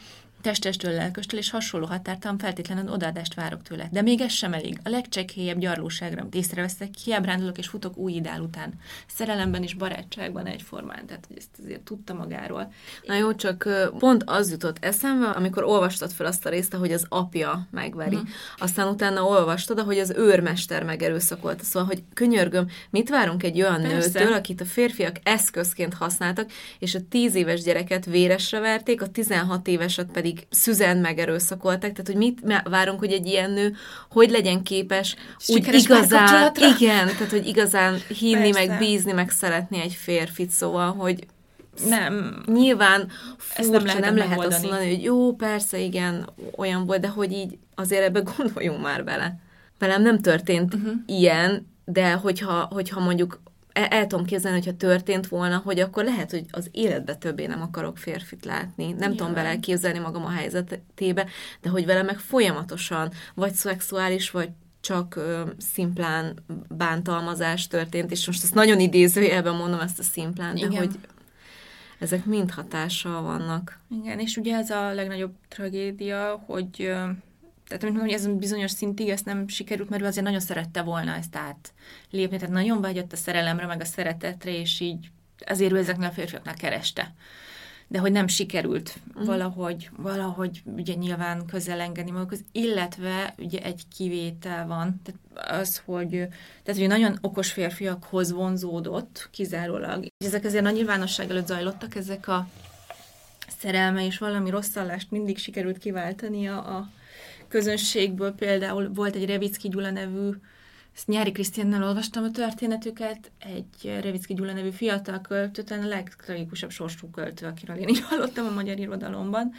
testestől, lelköstől és hasonló határtalan feltétlenül odaadást várok tőle. De még ez sem elég. A legcsekélyebb gyarlóságra, észreveszek, kiábrándulok és futok új idál után. Szerelemben és barátságban egyformán. Tehát, hogy ezt azért tudta magáról. Na jó, csak pont az jutott eszembe, amikor olvastad fel azt a részt, hogy az apja megveri. Uh-huh. Aztán utána olvastad, hogy az őrmester megerőszakolta. Szóval, hogy könyörgöm, mit várunk egy olyan Persze. nőtől, akit a férfiak eszközként használtak, és a tíz éves gyereket véresre verték, a 16 éveset pedig pedig szüzen megerőszakolták, tehát hogy mit várunk, hogy egy ilyen nő hogy legyen képes úgy igazán, igen, tehát hogy igazán hinni, Persze. meg bízni, meg szeretni egy férfit, szóval, hogy nem. Nyilván furcsa, nem lehet, nem lehet azt mondani, hogy jó, persze, igen, olyan volt, de hogy így azért ebbe gondoljunk már bele. Velem nem történt uh-huh. ilyen, de hogyha, hogyha mondjuk el, el tudom képzelni, hogyha történt volna, hogy akkor lehet, hogy az életbe többé nem akarok férfit látni. Nem Jaj. tudom bele képzelni magam a helyzetébe, de hogy vele meg folyamatosan vagy szexuális, vagy csak ö, szimplán bántalmazás történt, és most ezt nagyon idézőjelben mondom ezt a szimplán, de Igen. hogy ezek mind hatással vannak. Igen, és ugye ez a legnagyobb tragédia, hogy tehát amit mondom, hogy ez bizonyos szintig ezt nem sikerült, mert ő azért nagyon szerette volna ezt átlépni, tehát nagyon vágyott a szerelemre, meg a szeretetre, és így azért ő ezeknél a férfiaknál kereste. De hogy nem sikerült uh-huh. valahogy, valahogy ugye nyilván közel engedni magukhoz, illetve ugye egy kivétel van, tehát az, hogy, tehát hogy nagyon okos férfiakhoz vonzódott kizárólag. Ezek azért nagy nyilvánosság előtt zajlottak ezek a szerelme, és valami rosszallást mindig sikerült kiváltani a, a közönségből például volt egy Revicki Gyula nevű, ezt Nyári Krisztiánnal olvastam a történetüket, egy Revicki Gyula nevű fiatal költő, talán a legtragikusabb sorsú költő, akiről én így hallottam a magyar irodalomban.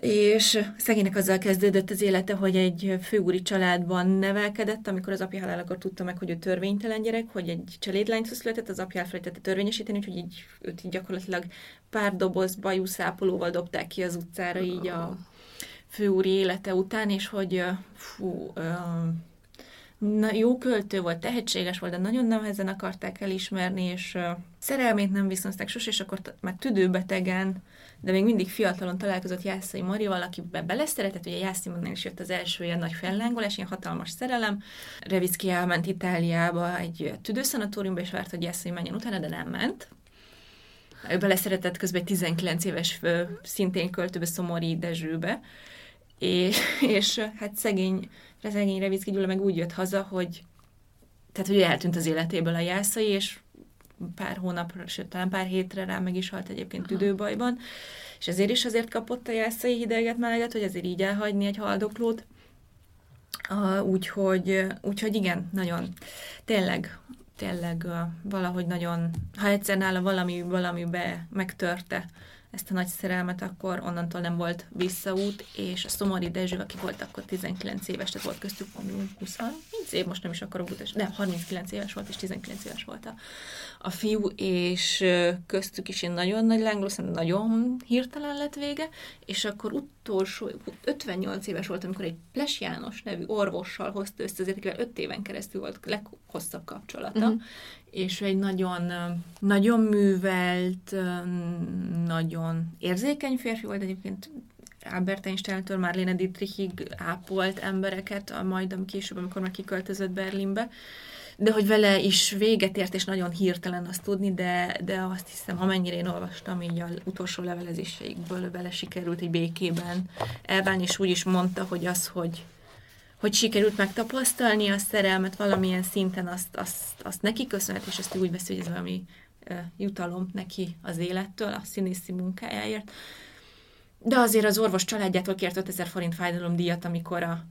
És szegénynek azzal kezdődött az élete, hogy egy főúri családban nevelkedett, amikor az apja halálakor tudta meg, hogy ő törvénytelen gyerek, hogy egy cselédlányt született, az apja elfelejtette törvényesíteni, úgyhogy így, őt így gyakorlatilag pár doboz bajuszápolóval dobták ki az utcára így a főúri élete után, és hogy fú, na, jó költő volt, tehetséges volt, de nagyon nehezen akarták elismerni, és uh, szerelmét nem viszonzták sose, és akkor t- már tüdőbetegen, de még mindig fiatalon találkozott Jászai Marival, akiben beleszeretett, ugye Jászi Magnál is jött az első ilyen nagy fellángolás, ilyen hatalmas szerelem. Revicki elment Itáliába egy tüdőszanatóriumba, és várt, hogy Jászai menjen utána, de nem ment. Ő beleszeretett közben egy 19 éves szintén költőbe, Szomori Dezsőbe, és, és hát szegény, szegény Revicki Gyula meg úgy jött haza, hogy tehát, hogy eltűnt az életéből a jászai, és pár hónapra, sőt, talán pár hétre rá meg is halt egyébként Aha. tüdőbajban, és ezért is azért kapott a jászai hideget, meleget, hogy azért így elhagyni egy haldoklót. Uh, úgyhogy, úgyhogy igen, nagyon, tényleg, tényleg uh, valahogy nagyon, ha egyszer nála valami, valamibe megtörte ezt a nagy szerelmet, akkor onnantól nem volt visszaút, és a Szomori Dezső, aki volt akkor 19 éves, tehát volt köztük 20 év, most nem is akarok utas, de 39 éves volt, és 19 éves volt a, a fiú, és köztük is én nagyon nagy lángoló, nagyon hirtelen lett vége, és akkor utolsó, 58 éves volt, amikor egy Ples János nevű orvossal hozta össze, azért 5 éven keresztül volt leghosszabb kapcsolata, uh-huh és egy nagyon, nagyon művelt, nagyon érzékeny férfi volt egyébként, Albert Einstein-től Marlene Dietrichig ápolt embereket, majd később, amikor már kiköltözött Berlinbe. de hogy vele is véget ért, és nagyon hirtelen azt tudni, de, de azt hiszem, amennyire én olvastam, így az utolsó levelezéseikből vele sikerült egy békében elválni, és úgy is mondta, hogy az, hogy, hogy sikerült megtapasztalni a szerelmet valamilyen szinten, azt, azt, azt neki köszönhet, és ezt úgy veszi, hogy ez valami jutalom neki az élettől, a színészi munkájáért. De azért az orvos családjától kért 5000 forint fájdalomdíjat, amikor a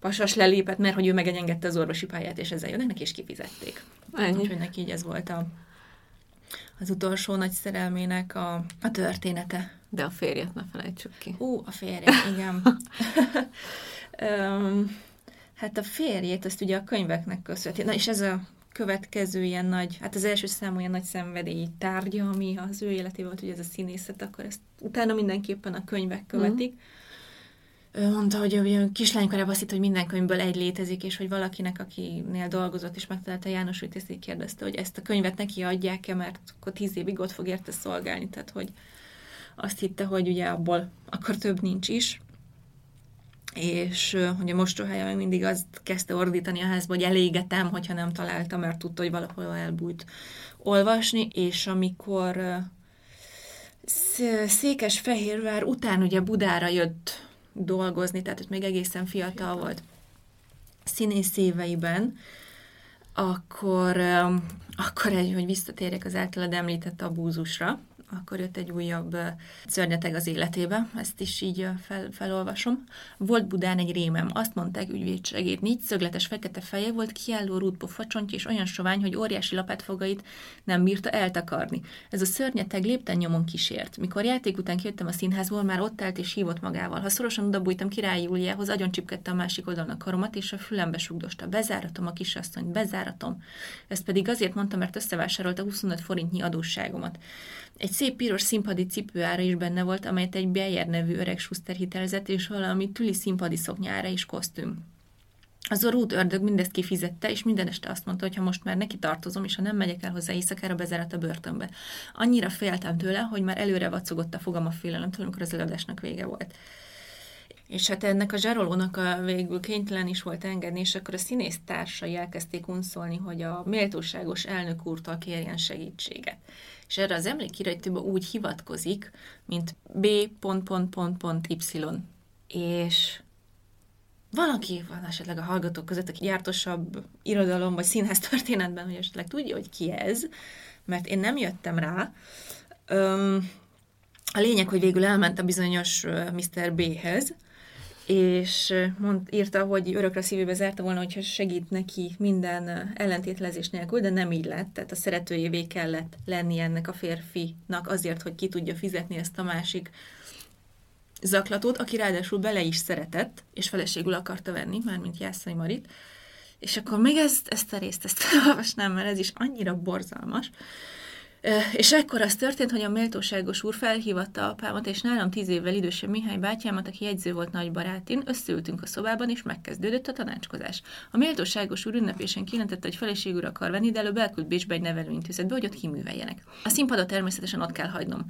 pasas lelépett, mert hogy ő megengedte az orvosi pályát, és ezzel jönnek, és kifizették. Ennyi. Úgyhogy neki így ez volt a, az utolsó nagy szerelmének a, a története. De a férjet ne felejtsük ki. Ú, a férje, igen. um, hát a férjét, azt ugye a könyveknek köszönheti. Na és ez a következő ilyen nagy, hát az első számú ilyen nagy szenvedély tárgya, ami az ő életében volt, hogy ez a színészet, akkor ezt utána mindenképpen a könyvek követik. Mm ő mondta, hogy ő kislánykorában azt hitt, hogy minden könyvből egy létezik, és hogy valakinek, akinél dolgozott és megtalálta János ezt így kérdezte, hogy ezt a könyvet neki adják-e, mert akkor tíz évig ott fog érte szolgálni, tehát hogy azt hitte, hogy ugye abból akkor több nincs is, és hogy a mostóhelye meg mindig azt kezdte ordítani a házba, hogy elégetem, hogyha nem találta, mert tudta, hogy valahol elbújt olvasni, és amikor Székesfehérvár után ugye Budára jött dolgozni, tehát hogy még egészen fiatal volt színész éveiben, akkor, akkor egy, hogy visszatérjek az általad említett abúzusra, akkor jött egy újabb szörnyeteg az életébe, ezt is így fel, felolvasom. Volt Budán egy rémem, azt mondták ügyvédsegét, négy szögletes fekete feje volt, kiálló rútpofa csontja és olyan sovány, hogy óriási lapátfogait nem bírta eltakarni. Ez a szörnyeteg lépten nyomon kísért. Mikor játék után kijöttem a színházból, már ott állt és hívott magával. Ha szorosan odabújtam király Júliához, agyon csipkedte a másik oldalon a karomat, és a fülembe sugdosta. Bezáratom a kisasszonyt, bezáratom. Ezt pedig azért mondtam, mert összevásárolta 25 forintnyi adósságomat. Egy szép piros színpadi cipőára is benne volt, amelyet egy Beyer nevű öreg Schuster hitelezett, és valami tüli színpadi szoknyára is kosztüm. Az orút ördög mindezt kifizette, és minden este azt mondta, hogy ha most már neki tartozom, és ha nem megyek el hozzá éjszakára, bezárat a börtönbe. Annyira féltem tőle, hogy már előre vacogott a fogam a félelemtől, amikor az előadásnak vége volt. És hát ennek a zsarolónak a végül kénytelen is volt engedni, és akkor a színész társai elkezdték unszolni, hogy a méltóságos elnök úrtól kérjen segítséget és erre az emlékirajtőben úgy hivatkozik, mint B.Y. És valaki van esetleg a hallgatók között, aki jártosabb irodalom vagy színház történetben, hogy esetleg tudja, hogy ki ez, mert én nem jöttem rá. Öm, a lényeg, hogy végül elment a bizonyos Mr. B-hez, és mond, írta, hogy örökre szívébe zárta volna, hogyha segít neki minden ellentétlezés nélkül, de nem így lett. Tehát a szeretőjévé kellett lenni ennek a férfinak azért, hogy ki tudja fizetni ezt a másik zaklatót, aki ráadásul bele is szeretett, és feleségül akarta venni, mármint Jászai Marit. És akkor még ezt, ezt a részt, ezt felolvasnám, mert ez is annyira borzalmas. És ekkor az történt, hogy a méltóságos úr felhívatta apámat, és nálam tíz évvel idősebb Mihály bátyámat, aki jegyző volt nagy barátin, összeültünk a szobában, és megkezdődött a tanácskozás. A méltóságos úr ünnepésen kijelentette, hogy feleségül akar venni, de előbb elküld Bécsbe egy nevelőintézetbe, hogy ott kiműveljenek. A színpadot természetesen ott kell hagynom.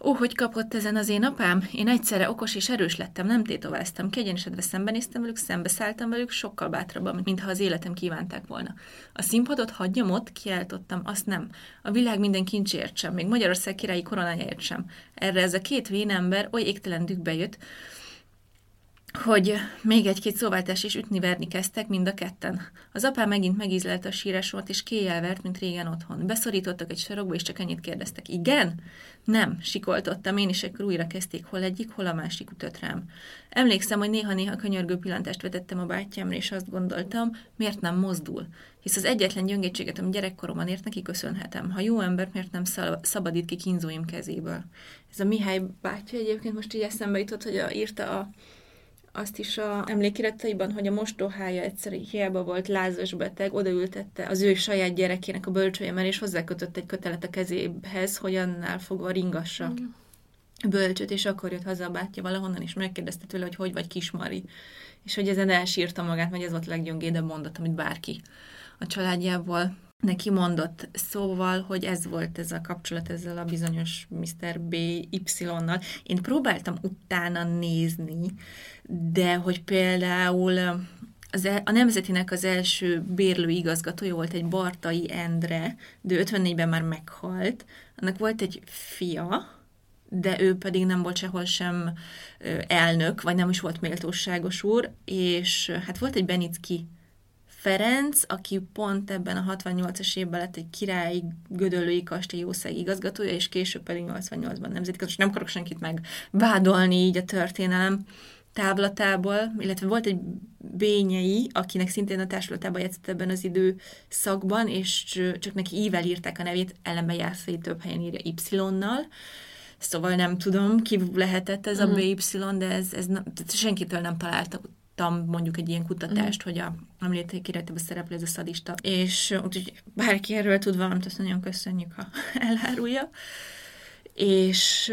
Ó, hogy kapott ezen az én apám? Én egyszerre okos és erős lettem, nem tétováztam, kegyenesedve szembenéztem velük, szembeszálltam velük, sokkal bátrabban, mintha az életem kívánták volna. A színpadot hagyjam ott, kiáltottam, azt nem. A világ minden kincsért sem, még Magyarország királyi koronájáért sem. Erre ez a két vénember oly égtelen dükbe jött, hogy még egy-két szóváltás is ütni-verni kezdtek mind a ketten. Az apám megint megízlelte a sírásomat, és kéjjel vert, mint régen otthon. Beszorítottak egy sarokba, és csak ennyit kérdeztek. Igen? Nem, sikoltottam én, és akkor újra kezdték hol egyik, hol a másik ütött rám. Emlékszem, hogy néha-néha könyörgő pillantást vetettem a bátyámra, és azt gondoltam, miért nem mozdul? Hisz az egyetlen gyöngétséget, ami gyerekkoromban ért, neki köszönhetem. Ha jó ember, miért nem szabadít ki kínzóim kezéből? Ez a Mihály bátyja egyébként most így eszembe jutott, hogy a, írta a azt is a emlékirataiban, hogy a mostóhája egyszer hiába volt lázas beteg, odaültette az ő saját gyerekének a bölcsőjemmel, és hozzákötött egy kötelet a kezéhez, hogy annál fogva ringassa mm. bölcsöt, és akkor jött haza a bátyja valahonnan, és megkérdezte tőle, hogy hogy vagy kismari. És hogy ezen elsírta magát, vagy ez volt a leggyöngédebb mondat, amit bárki a családjából neki mondott, szóval, hogy ez volt ez a kapcsolat ezzel a bizonyos Mr. B Y-nal. Én próbáltam utána nézni, de hogy például az el, a Nemzetinek az első bérlő igazgatója volt egy Bartai Endre, de ő 54-ben már meghalt. Annak volt egy fia, de ő pedig nem volt sehol sem elnök, vagy nem is volt méltóságos úr, és hát volt egy Benicki Ferenc, aki pont ebben a 68-as évben lett egy királyi gödöllői kastély jószág igazgatója, és később pedig 88-ban nemzeti, és nem akarok senkit megvádolni így a történelem táblatából, illetve volt egy Bényei, akinek szintén a társulatában játszott ebben az időszakban, és csak neki ível írták a nevét, ellenben Jászai több helyen írja Y-nal, Szóval nem tudom, ki lehetett ez a mhm. BY, de ez, ez nem, senkitől nem találtak mondjuk egy ilyen kutatást, mm. hogy a említék életében szereplő ez a szadista. És úgyhogy bárki erről tud valamit, azt nagyon köszönjük, ha elárulja. És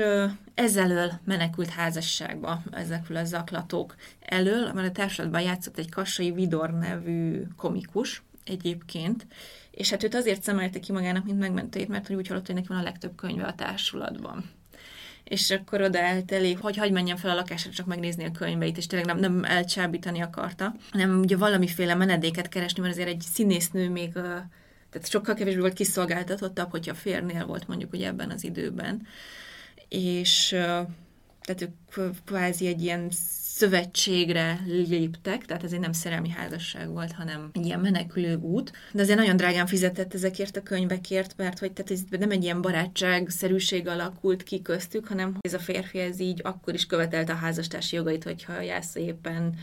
ez elől menekült házasságba ezekről a zaklatók elől, mert a társadalomban játszott egy Kassai Vidor nevű komikus egyébként, és hát őt azért szemelte ki magának, mint megmentőjét, mert hogy úgy hallott, hogy neki van a legtöbb könyve a társulatban és akkor oda eltelik, hogy hagyj menjen fel a lakásra csak megnézni a könyveit, és tényleg nem, nem elcsábítani akarta, hanem ugye valamiféle menedéket keresni, mert azért egy színésznő még tehát sokkal kevésbé volt kiszolgáltatottabb, hogyha férnél volt mondjuk ugye ebben az időben. És tehát ők kvázi egy ilyen szövetségre léptek, tehát ez egy nem szerelmi házasság volt, hanem egy ilyen menekülő út. De azért nagyon drágán fizetett ezekért a könyvekért, mert hogy tehát ez nem egy ilyen barátságszerűség alakult ki köztük, hanem ez a férfi ez így akkor is követelte a házastársi jogait, hogyha Jásza éppen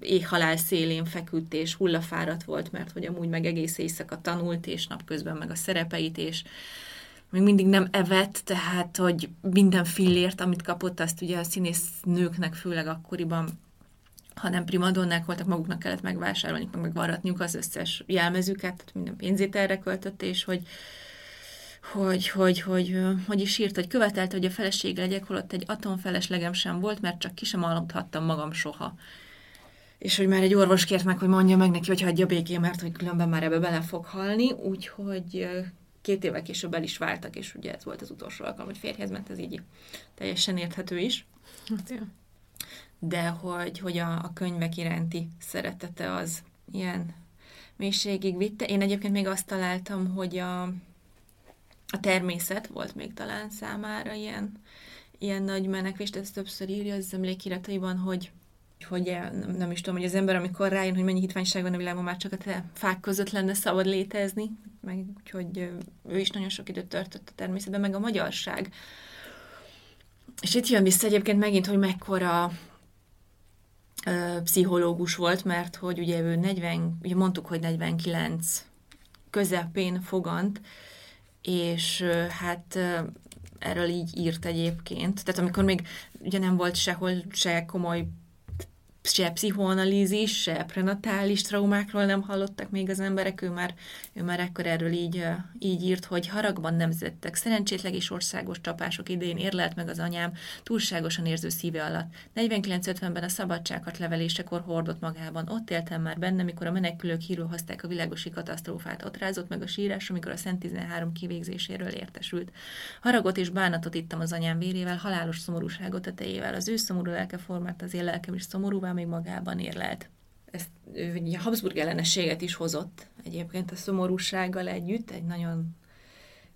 éhhalál szélén feküdt és hullafáradt volt, mert hogy amúgy meg egész éjszaka tanult, és napközben meg a szerepeit, és még mindig nem evett, tehát, hogy minden fillért, amit kapott, azt ugye a színész nőknek, főleg akkoriban hanem primadonnák voltak, maguknak kellett megvásárolni, meg megvarratniuk az összes jelmezüket, tehát minden pénzét erre költött, és hogy hogy, hogy, hogy, hogy is írt, hogy követelte, hogy a feleség legyek, holott egy atomfeleslegem sem volt, mert csak ki sem aludhattam magam soha. És hogy már egy orvos kért meg, hogy mondja meg neki, hogy hagyja békén, mert hogy különben már ebbe bele fog halni, úgyhogy két évvel később el is váltak, és ugye ez volt az utolsó alkalom, hogy férjhez ment, ez így teljesen érthető is. Hát, ja. De hogy, hogy a, a könyvek iránti szeretete az ilyen mélységig vitte. Én egyébként még azt találtam, hogy a, a természet volt még talán számára ilyen, ilyen nagy menekvés, ezt többször írja az emlékirataiban, hogy hogy nem, nem is tudom, hogy az ember, amikor rájön, hogy mennyi hitványság van a világban, már csak a te fák között lenne szabad létezni, meg úgyhogy ő is nagyon sok időt töltött a természetben, meg a magyarság. És itt jön vissza egyébként megint, hogy mekkora ö, pszichológus volt, mert hogy ugye ő 40, ugye mondtuk, hogy 49 közepén fogant, és ö, hát ö, erről így írt egyébként. Tehát amikor még ugye nem volt sehol se komoly se pszichoanalízis, se prenatális traumákról nem hallottak még az emberek, ő már, ő már ekkor erről így, így írt, hogy haragban nemzettek, szerencsétleg és országos csapások idején érlelt meg az anyám túlságosan érző szíve alatt. 49-50-ben a szabadsághat levelésekor hordott magában. Ott éltem már benne, mikor a menekülők hírül a világosi katasztrófát. Ott rázott meg a sírás, amikor a Szent 13 kivégzéséről értesült. Haragot és bánatot ittam az anyám vérével, halálos szomorúságot a tejével. Az ő szomorú lelke formált az én lelkem is szomorúvá, még magában érlelt. Ezt ő a Habsburg ellenességet is hozott egyébként a szomorúsággal együtt, egy nagyon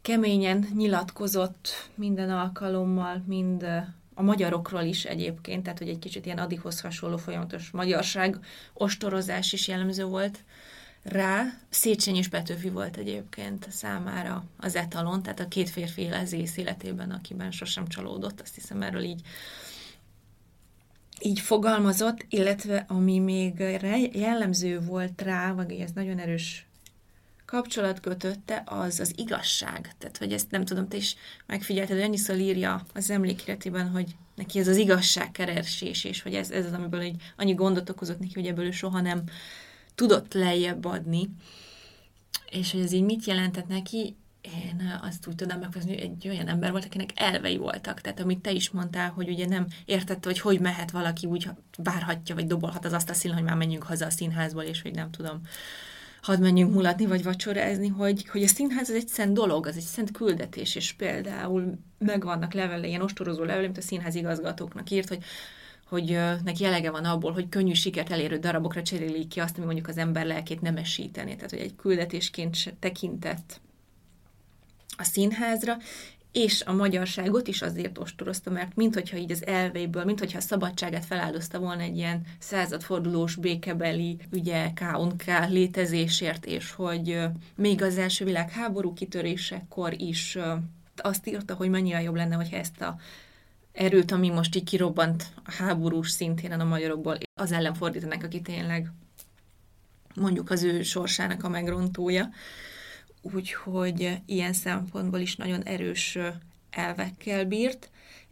keményen nyilatkozott minden alkalommal, mind a magyarokról is egyébként, tehát hogy egy kicsit ilyen Adihoz hasonló folyamatos magyarság, ostorozás is jellemző volt rá. Széchenyi és Petőfi volt egyébként számára az etalon, tehát a két férfi az életében, akiben sosem csalódott, azt hiszem erről így így fogalmazott, illetve ami még jellemző volt rá, vagy ez nagyon erős kapcsolat kötötte, az az igazság. Tehát, hogy ezt nem tudom, te is megfigyelted, hogy annyiszor írja az emlékiratében, hogy neki ez az igazságkeresés, és hogy ez, ez az, amiből egy, annyi gondot okozott neki, hogy ebből ő soha nem tudott lejjebb adni. És hogy ez így mit jelentett neki, én azt úgy tudom meghozni, hogy egy olyan ember volt, akinek elvei voltak. Tehát amit te is mondtál, hogy ugye nem értette, hogy hogy mehet valaki úgy várhatja, vagy dobolhat az azt a szín, hogy már menjünk haza a színházból, és hogy nem tudom, hadd menjünk mulatni, vagy vacsorázni, hogy, hogy a színház az egy szent dolog, az egy szent küldetés, és például megvannak levele, ilyen ostorozó levele, amit a színház igazgatóknak írt, hogy hogy neki elege van abból, hogy könnyű sikert elérő darabokra cserélik ki azt, ami mondjuk az ember lelkét nemesíteni. Tehát, hogy egy küldetésként tekintett a színházra, és a magyarságot is azért ostorozta, mert minthogyha így az elveiből, minthogyha a szabadságát feláldozta volna egy ilyen századfordulós békebeli ugye K.O.K. létezésért, és hogy még az első világháború kitörésekor is azt írta, hogy mennyivel jobb lenne, hogyha ezt a erőt, ami most így kirobbant a háborús szintén a magyarokból, az ellen fordítanak, aki tényleg mondjuk az ő sorsának a megrontója. Úgyhogy ilyen szempontból is nagyon erős elvekkel bírt,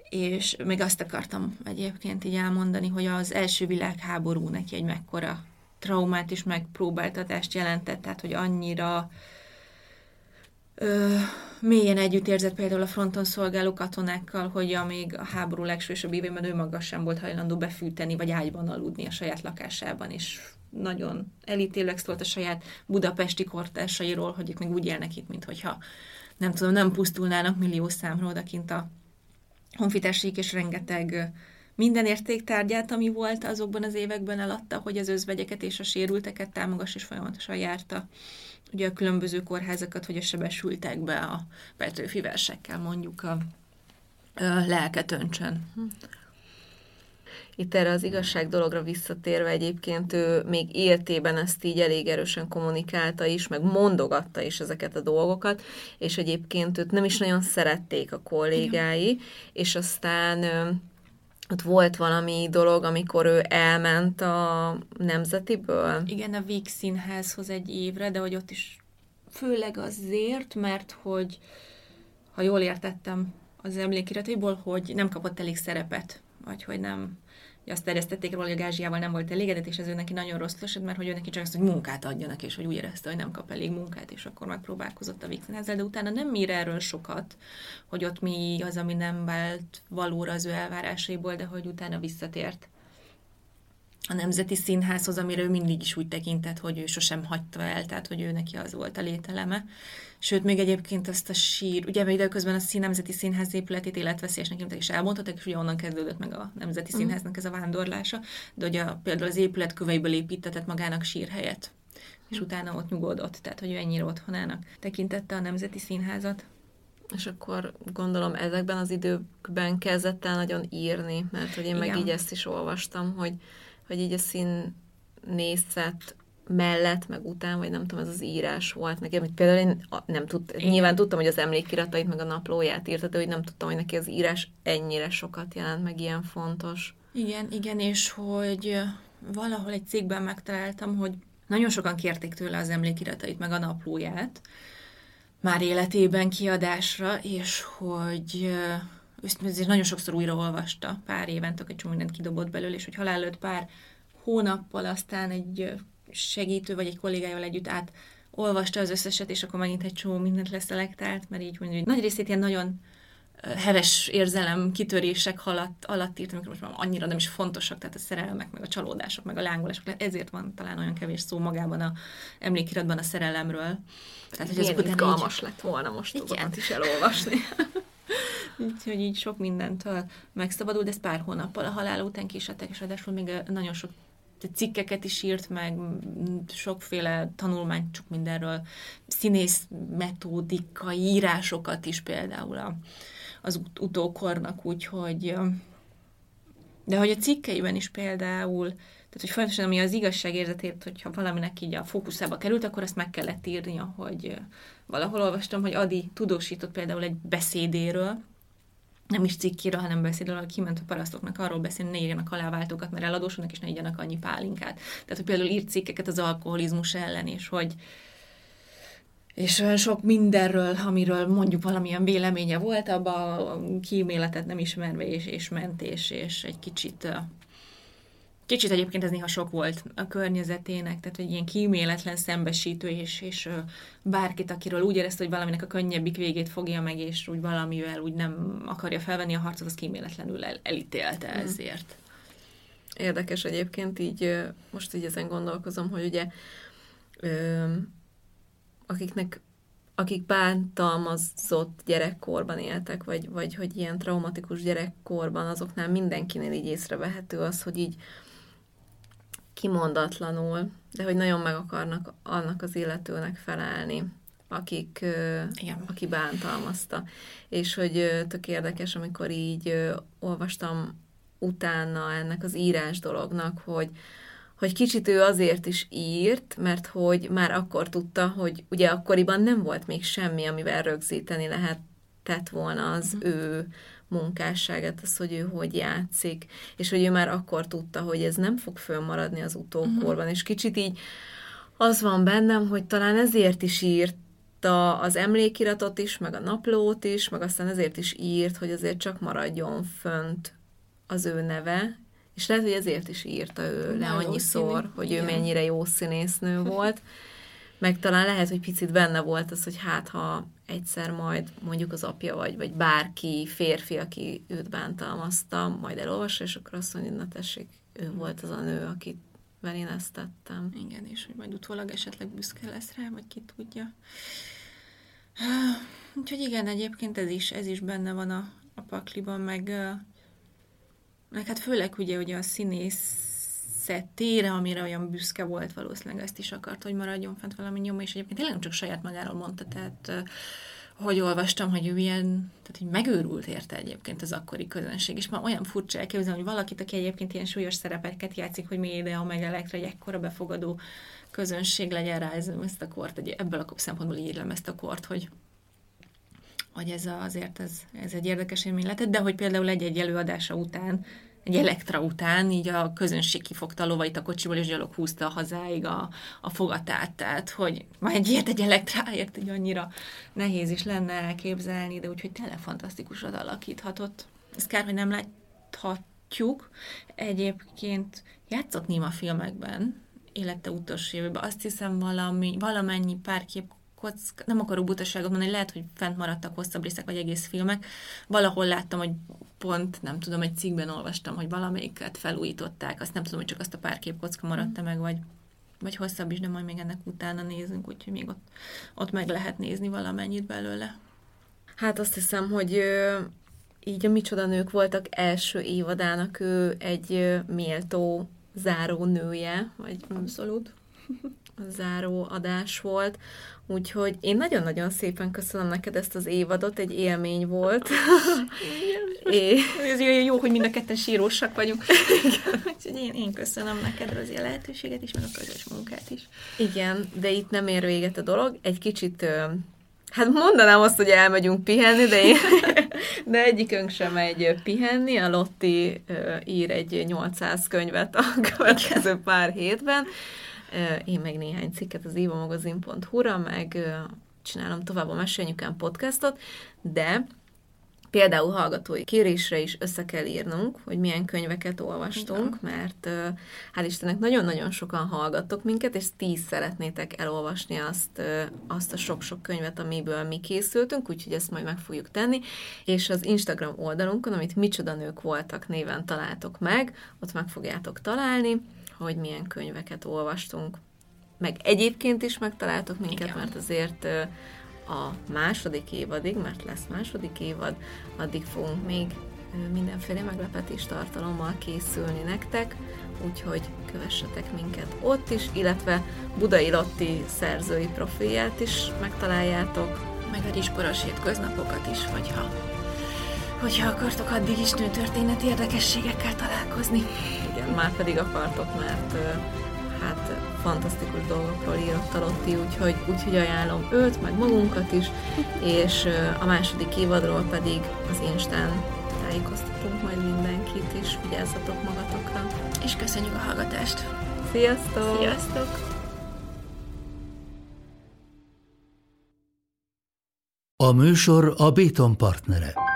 és még azt akartam egyébként így elmondani, hogy az első világháború neki egy mekkora traumát és megpróbáltatást jelentett, tehát hogy annyira ö, mélyen együtt érzett például a fronton szolgáló katonákkal, hogy amíg a háború legsősebb évében ő maga sem volt hajlandó befűteni, vagy ágyban aludni a saját lakásában, és nagyon elítélőek szólt a saját budapesti kortársairól, hogy ők még úgy élnek itt, mint hogyha nem tudom, nem pusztulnának millió számra odakint a honfitársék, és rengeteg minden értéktárgyát, ami volt azokban az években eladta, hogy az özvegyeket és a sérülteket támogass, és folyamatosan járta ugye a különböző kórházakat, hogy a sebesültekbe a Petőfi versekkel mondjuk a, a lelket öntsön. Itt erre az igazság dologra visszatérve egyébként ő még életében ezt így elég erősen kommunikálta is, meg mondogatta is ezeket a dolgokat, és egyébként őt nem is nagyon szerették a kollégái, és aztán ott volt valami dolog, amikor ő elment a Nemzetiből? Igen, a Víg Színházhoz egy évre, de hogy ott is főleg azért, mert hogy, ha jól értettem az emlékirataiból, hogy nem kapott elég szerepet, vagy hogy nem azt terjesztették róla, hogy a gázsiával nem volt elégedett, és ez ő neki nagyon rossz esett, mert hogy ő neki csak azt, hogy munkát adjanak, és hogy úgy érezte, hogy nem kap elég munkát, és akkor megpróbálkozott a ezzel, de utána nem ír erről sokat, hogy ott mi az, ami nem vált valóra az ő elvárásaiból, de hogy utána visszatért a Nemzeti Színházhoz, amire ő mindig is úgy tekintett, hogy ő sosem hagyta el, tehát hogy ő neki az volt a lételeme. Sőt, még egyébként azt a sír, ugye időközben a szín, Nemzeti Színház épületét életveszélyesnek és elmondhatták, és ugye onnan kezdődött meg a Nemzeti mhm. Színháznak ez a vándorlása, de hogy a, például az épület köveiből építetett magának sírhelyet, és mhm. utána ott nyugodott, tehát hogy ő ennyire otthonának tekintette a Nemzeti Színházat. És akkor gondolom ezekben az időkben kezdett el nagyon írni, mert hogy én Igen. meg így ezt is olvastam, hogy hogy így a színészet mellett, meg után, vagy nem tudom, ez az írás volt neki, amit például én nem tudtam, nyilván tudtam, hogy az emlékiratait, meg a naplóját írta, de hogy nem tudtam, hogy neki az írás ennyire sokat jelent, meg ilyen fontos. Igen, igen, és hogy valahol egy cikkben megtaláltam, hogy nagyon sokan kérték tőle az emlékiratait, meg a naplóját, már életében kiadásra, és hogy ezért nagyon sokszor újra olvasta, pár évente, egy csomó mindent kidobott belőle, és hogy halál előtt pár hónappal aztán egy segítő vagy egy kollégájával együtt át olvasta az összeset, és akkor megint egy csomó mindent leszelektált, mert így mondja, hogy nagy részét ilyen nagyon heves érzelem kitörések alatt, alatt írtam, amikor most már annyira nem is fontosak, tehát a szerelmek, meg a csalódások, meg a lángolások, ezért van talán olyan kevés szó magában a emlékiratban a szerelemről. Tehát, hogy után így... lett volna most Igen. is elolvasni. Úgyhogy így sok mindentől megszabadul, de ez pár hónappal a halál után kisadták, és adásul még nagyon sok cikkeket is írt meg, sokféle tanulmányt csak mindenről, színész metódikai írásokat is például a, az ut- utókornak, úgyhogy de hogy a cikkeiben is például, tehát hogy folyamatosan ami az igazságérzetét, hogyha valaminek így a fókuszába került, akkor azt meg kellett írnia, hogy valahol olvastam, hogy Adi tudósított például egy beszédéről, nem is cikkiről, hanem beszédről, hogy kiment a parasztoknak arról beszélni, ne írjanak aláváltókat, mert eladósodnak, és ne igyanak annyi pálinkát. Tehát, hogy például írt cikkeket az alkoholizmus ellen, és hogy és olyan sok mindenről, amiről mondjuk valamilyen véleménye volt, abba a kíméletet nem ismerve, és, és mentés, és egy kicsit Kicsit egyébként ez néha sok volt a környezetének, tehát hogy ilyen kíméletlen szembesítő, és, és bárkit, akiről úgy érezte, hogy valaminek a könnyebbik végét fogja meg, és úgy valamivel úgy nem akarja felvenni a harcot, az kíméletlenül el, elítélte mhm. ezért. Érdekes egyébként, így most így ezen gondolkozom, hogy ugye akiknek akik bántalmazott gyerekkorban éltek, vagy, vagy hogy ilyen traumatikus gyerekkorban, azoknál mindenkinél így észrevehető az, hogy így kimondatlanul, de hogy nagyon meg akarnak annak az illetőnek felelni, akik, Igen. aki bántalmazta. És hogy tök érdekes, amikor így olvastam utána ennek az írás dolognak, hogy, hogy kicsit ő azért is írt, mert hogy már akkor tudta, hogy ugye akkoriban nem volt még semmi, amivel rögzíteni lehetett volna az uh-huh. ő munkásságát, az, hogy ő hogy játszik, és hogy ő már akkor tudta, hogy ez nem fog fönnmaradni az utókorban, uh-huh. és kicsit így az van bennem, hogy talán ezért is írt az emlékiratot is, meg a naplót is, meg aztán ezért is írt, hogy azért csak maradjon fönt az ő neve, és lehet, hogy ezért is írta ő le annyiszor, hogy Igen. ő mennyire jó színésznő volt, meg talán lehet, hogy picit benne volt az, hogy hát ha egyszer majd mondjuk az apja vagy, vagy bárki férfi, aki őt bántalmazta, majd elolvassa, és akkor azt mondja, na tessék, ő volt az a nő, akit én ezt tettem. Igen, és hogy majd utólag esetleg büszke lesz rá, vagy ki tudja. Úgyhogy igen, egyébként ez is, ez is benne van a, a pakliban, meg, meg hát főleg ugye, hogy a színészetére, amire olyan büszke volt valószínűleg, ezt is akart, hogy maradjon fent valami nyoma, és egyébként tényleg csak saját magáról mondta, tehát hogy olvastam, hogy ő ilyen, tehát hogy megőrült érte egyébként az akkori közönség, és már olyan furcsa elképzelni, hogy valakit, aki egyébként ilyen súlyos szerepeket játszik, hogy mi ide a meg Elektra, egy ekkora befogadó közönség legyen rá ezt a kort, egy, ebből a szempontból írlem ezt a kort, hogy hogy ez a, azért ez, ez egy érdekes élmény lehetett, de hogy például egy-egy előadása után egy elektra után így a közönség kifogta a lovait a kocsiból, és gyalog húzta hazáig a, a fogatát, tehát hogy majd egy ilyet egy elektráért, hogy annyira nehéz is lenne elképzelni, de úgyhogy tényleg fantasztikusat alakíthatott. Ez kár, hogy nem láthatjuk. Egyébként játszott Nima filmekben, élete utolsó évben, azt hiszem valami, valamennyi pár kép kock, nem akarok butaságot mondani, lehet, hogy fent maradtak hosszabb részek, vagy egész filmek. Valahol láttam, hogy pont, nem tudom, egy cikkben olvastam, hogy valamelyiket felújították, azt nem tudom, hogy csak azt a pár képkocka maradt meg, vagy, vagy hosszabb is, de majd még ennek utána nézünk, úgyhogy még ott, ott meg lehet nézni valamennyit belőle. Hát azt hiszem, hogy így a Micsoda Nők voltak első évadának ő egy méltó záró nője, vagy abszolút záró adás volt, úgyhogy én nagyon-nagyon szépen köszönöm neked ezt az évadot, egy élmény volt. Igen, Ez jó, jó, hogy mind a ketten sírósak vagyunk. Úgyhogy én, én köszönöm neked az ilyen lehetőséget is, meg a közös munkát is. Igen, de itt nem ér véget a dolog. Egy kicsit Hát mondanám azt, hogy elmegyünk pihenni, de, én, de egyikünk sem megy pihenni. A Lotti ír egy 800 könyvet a következő pár hétben, én meg néhány cikket az ivamagazin.hu-ra, meg csinálom tovább a Mesenyükán podcastot, de például hallgatói kérésre is össze kell írnunk, hogy milyen könyveket olvastunk, Igen. mert hál' Istennek nagyon-nagyon sokan hallgattok minket, és tíz szeretnétek elolvasni azt, azt a sok-sok könyvet, amiből mi készültünk, úgyhogy ezt majd meg fogjuk tenni, és az Instagram oldalunkon, amit Micsoda Nők voltak néven találtok meg, ott meg fogjátok találni, hogy milyen könyveket olvastunk. Meg egyébként is megtaláltok minket, Igen. mert azért a második évadig, mert lesz második évad, addig fogunk még mindenféle meglepetés tartalommal készülni nektek, úgyhogy kövessetek minket ott is, illetve Budai Lotti szerzői profilját is megtaláljátok. Meg a Risporos hétköznapokat is, hogyha, hogyha akartok addig is nőtörténeti érdekességekkel találkozni igen, már pedig akartok, mert hát fantasztikus dolgokról írott a Lotti, úgyhogy, úgyhogy ajánlom őt, meg magunkat is, és a második évadról pedig az Instán tájékoztatunk majd mindenkit, és vigyázzatok magatokra. És köszönjük a hallgatást! Sziasztok! Sziasztok! A műsor a Béton partnere.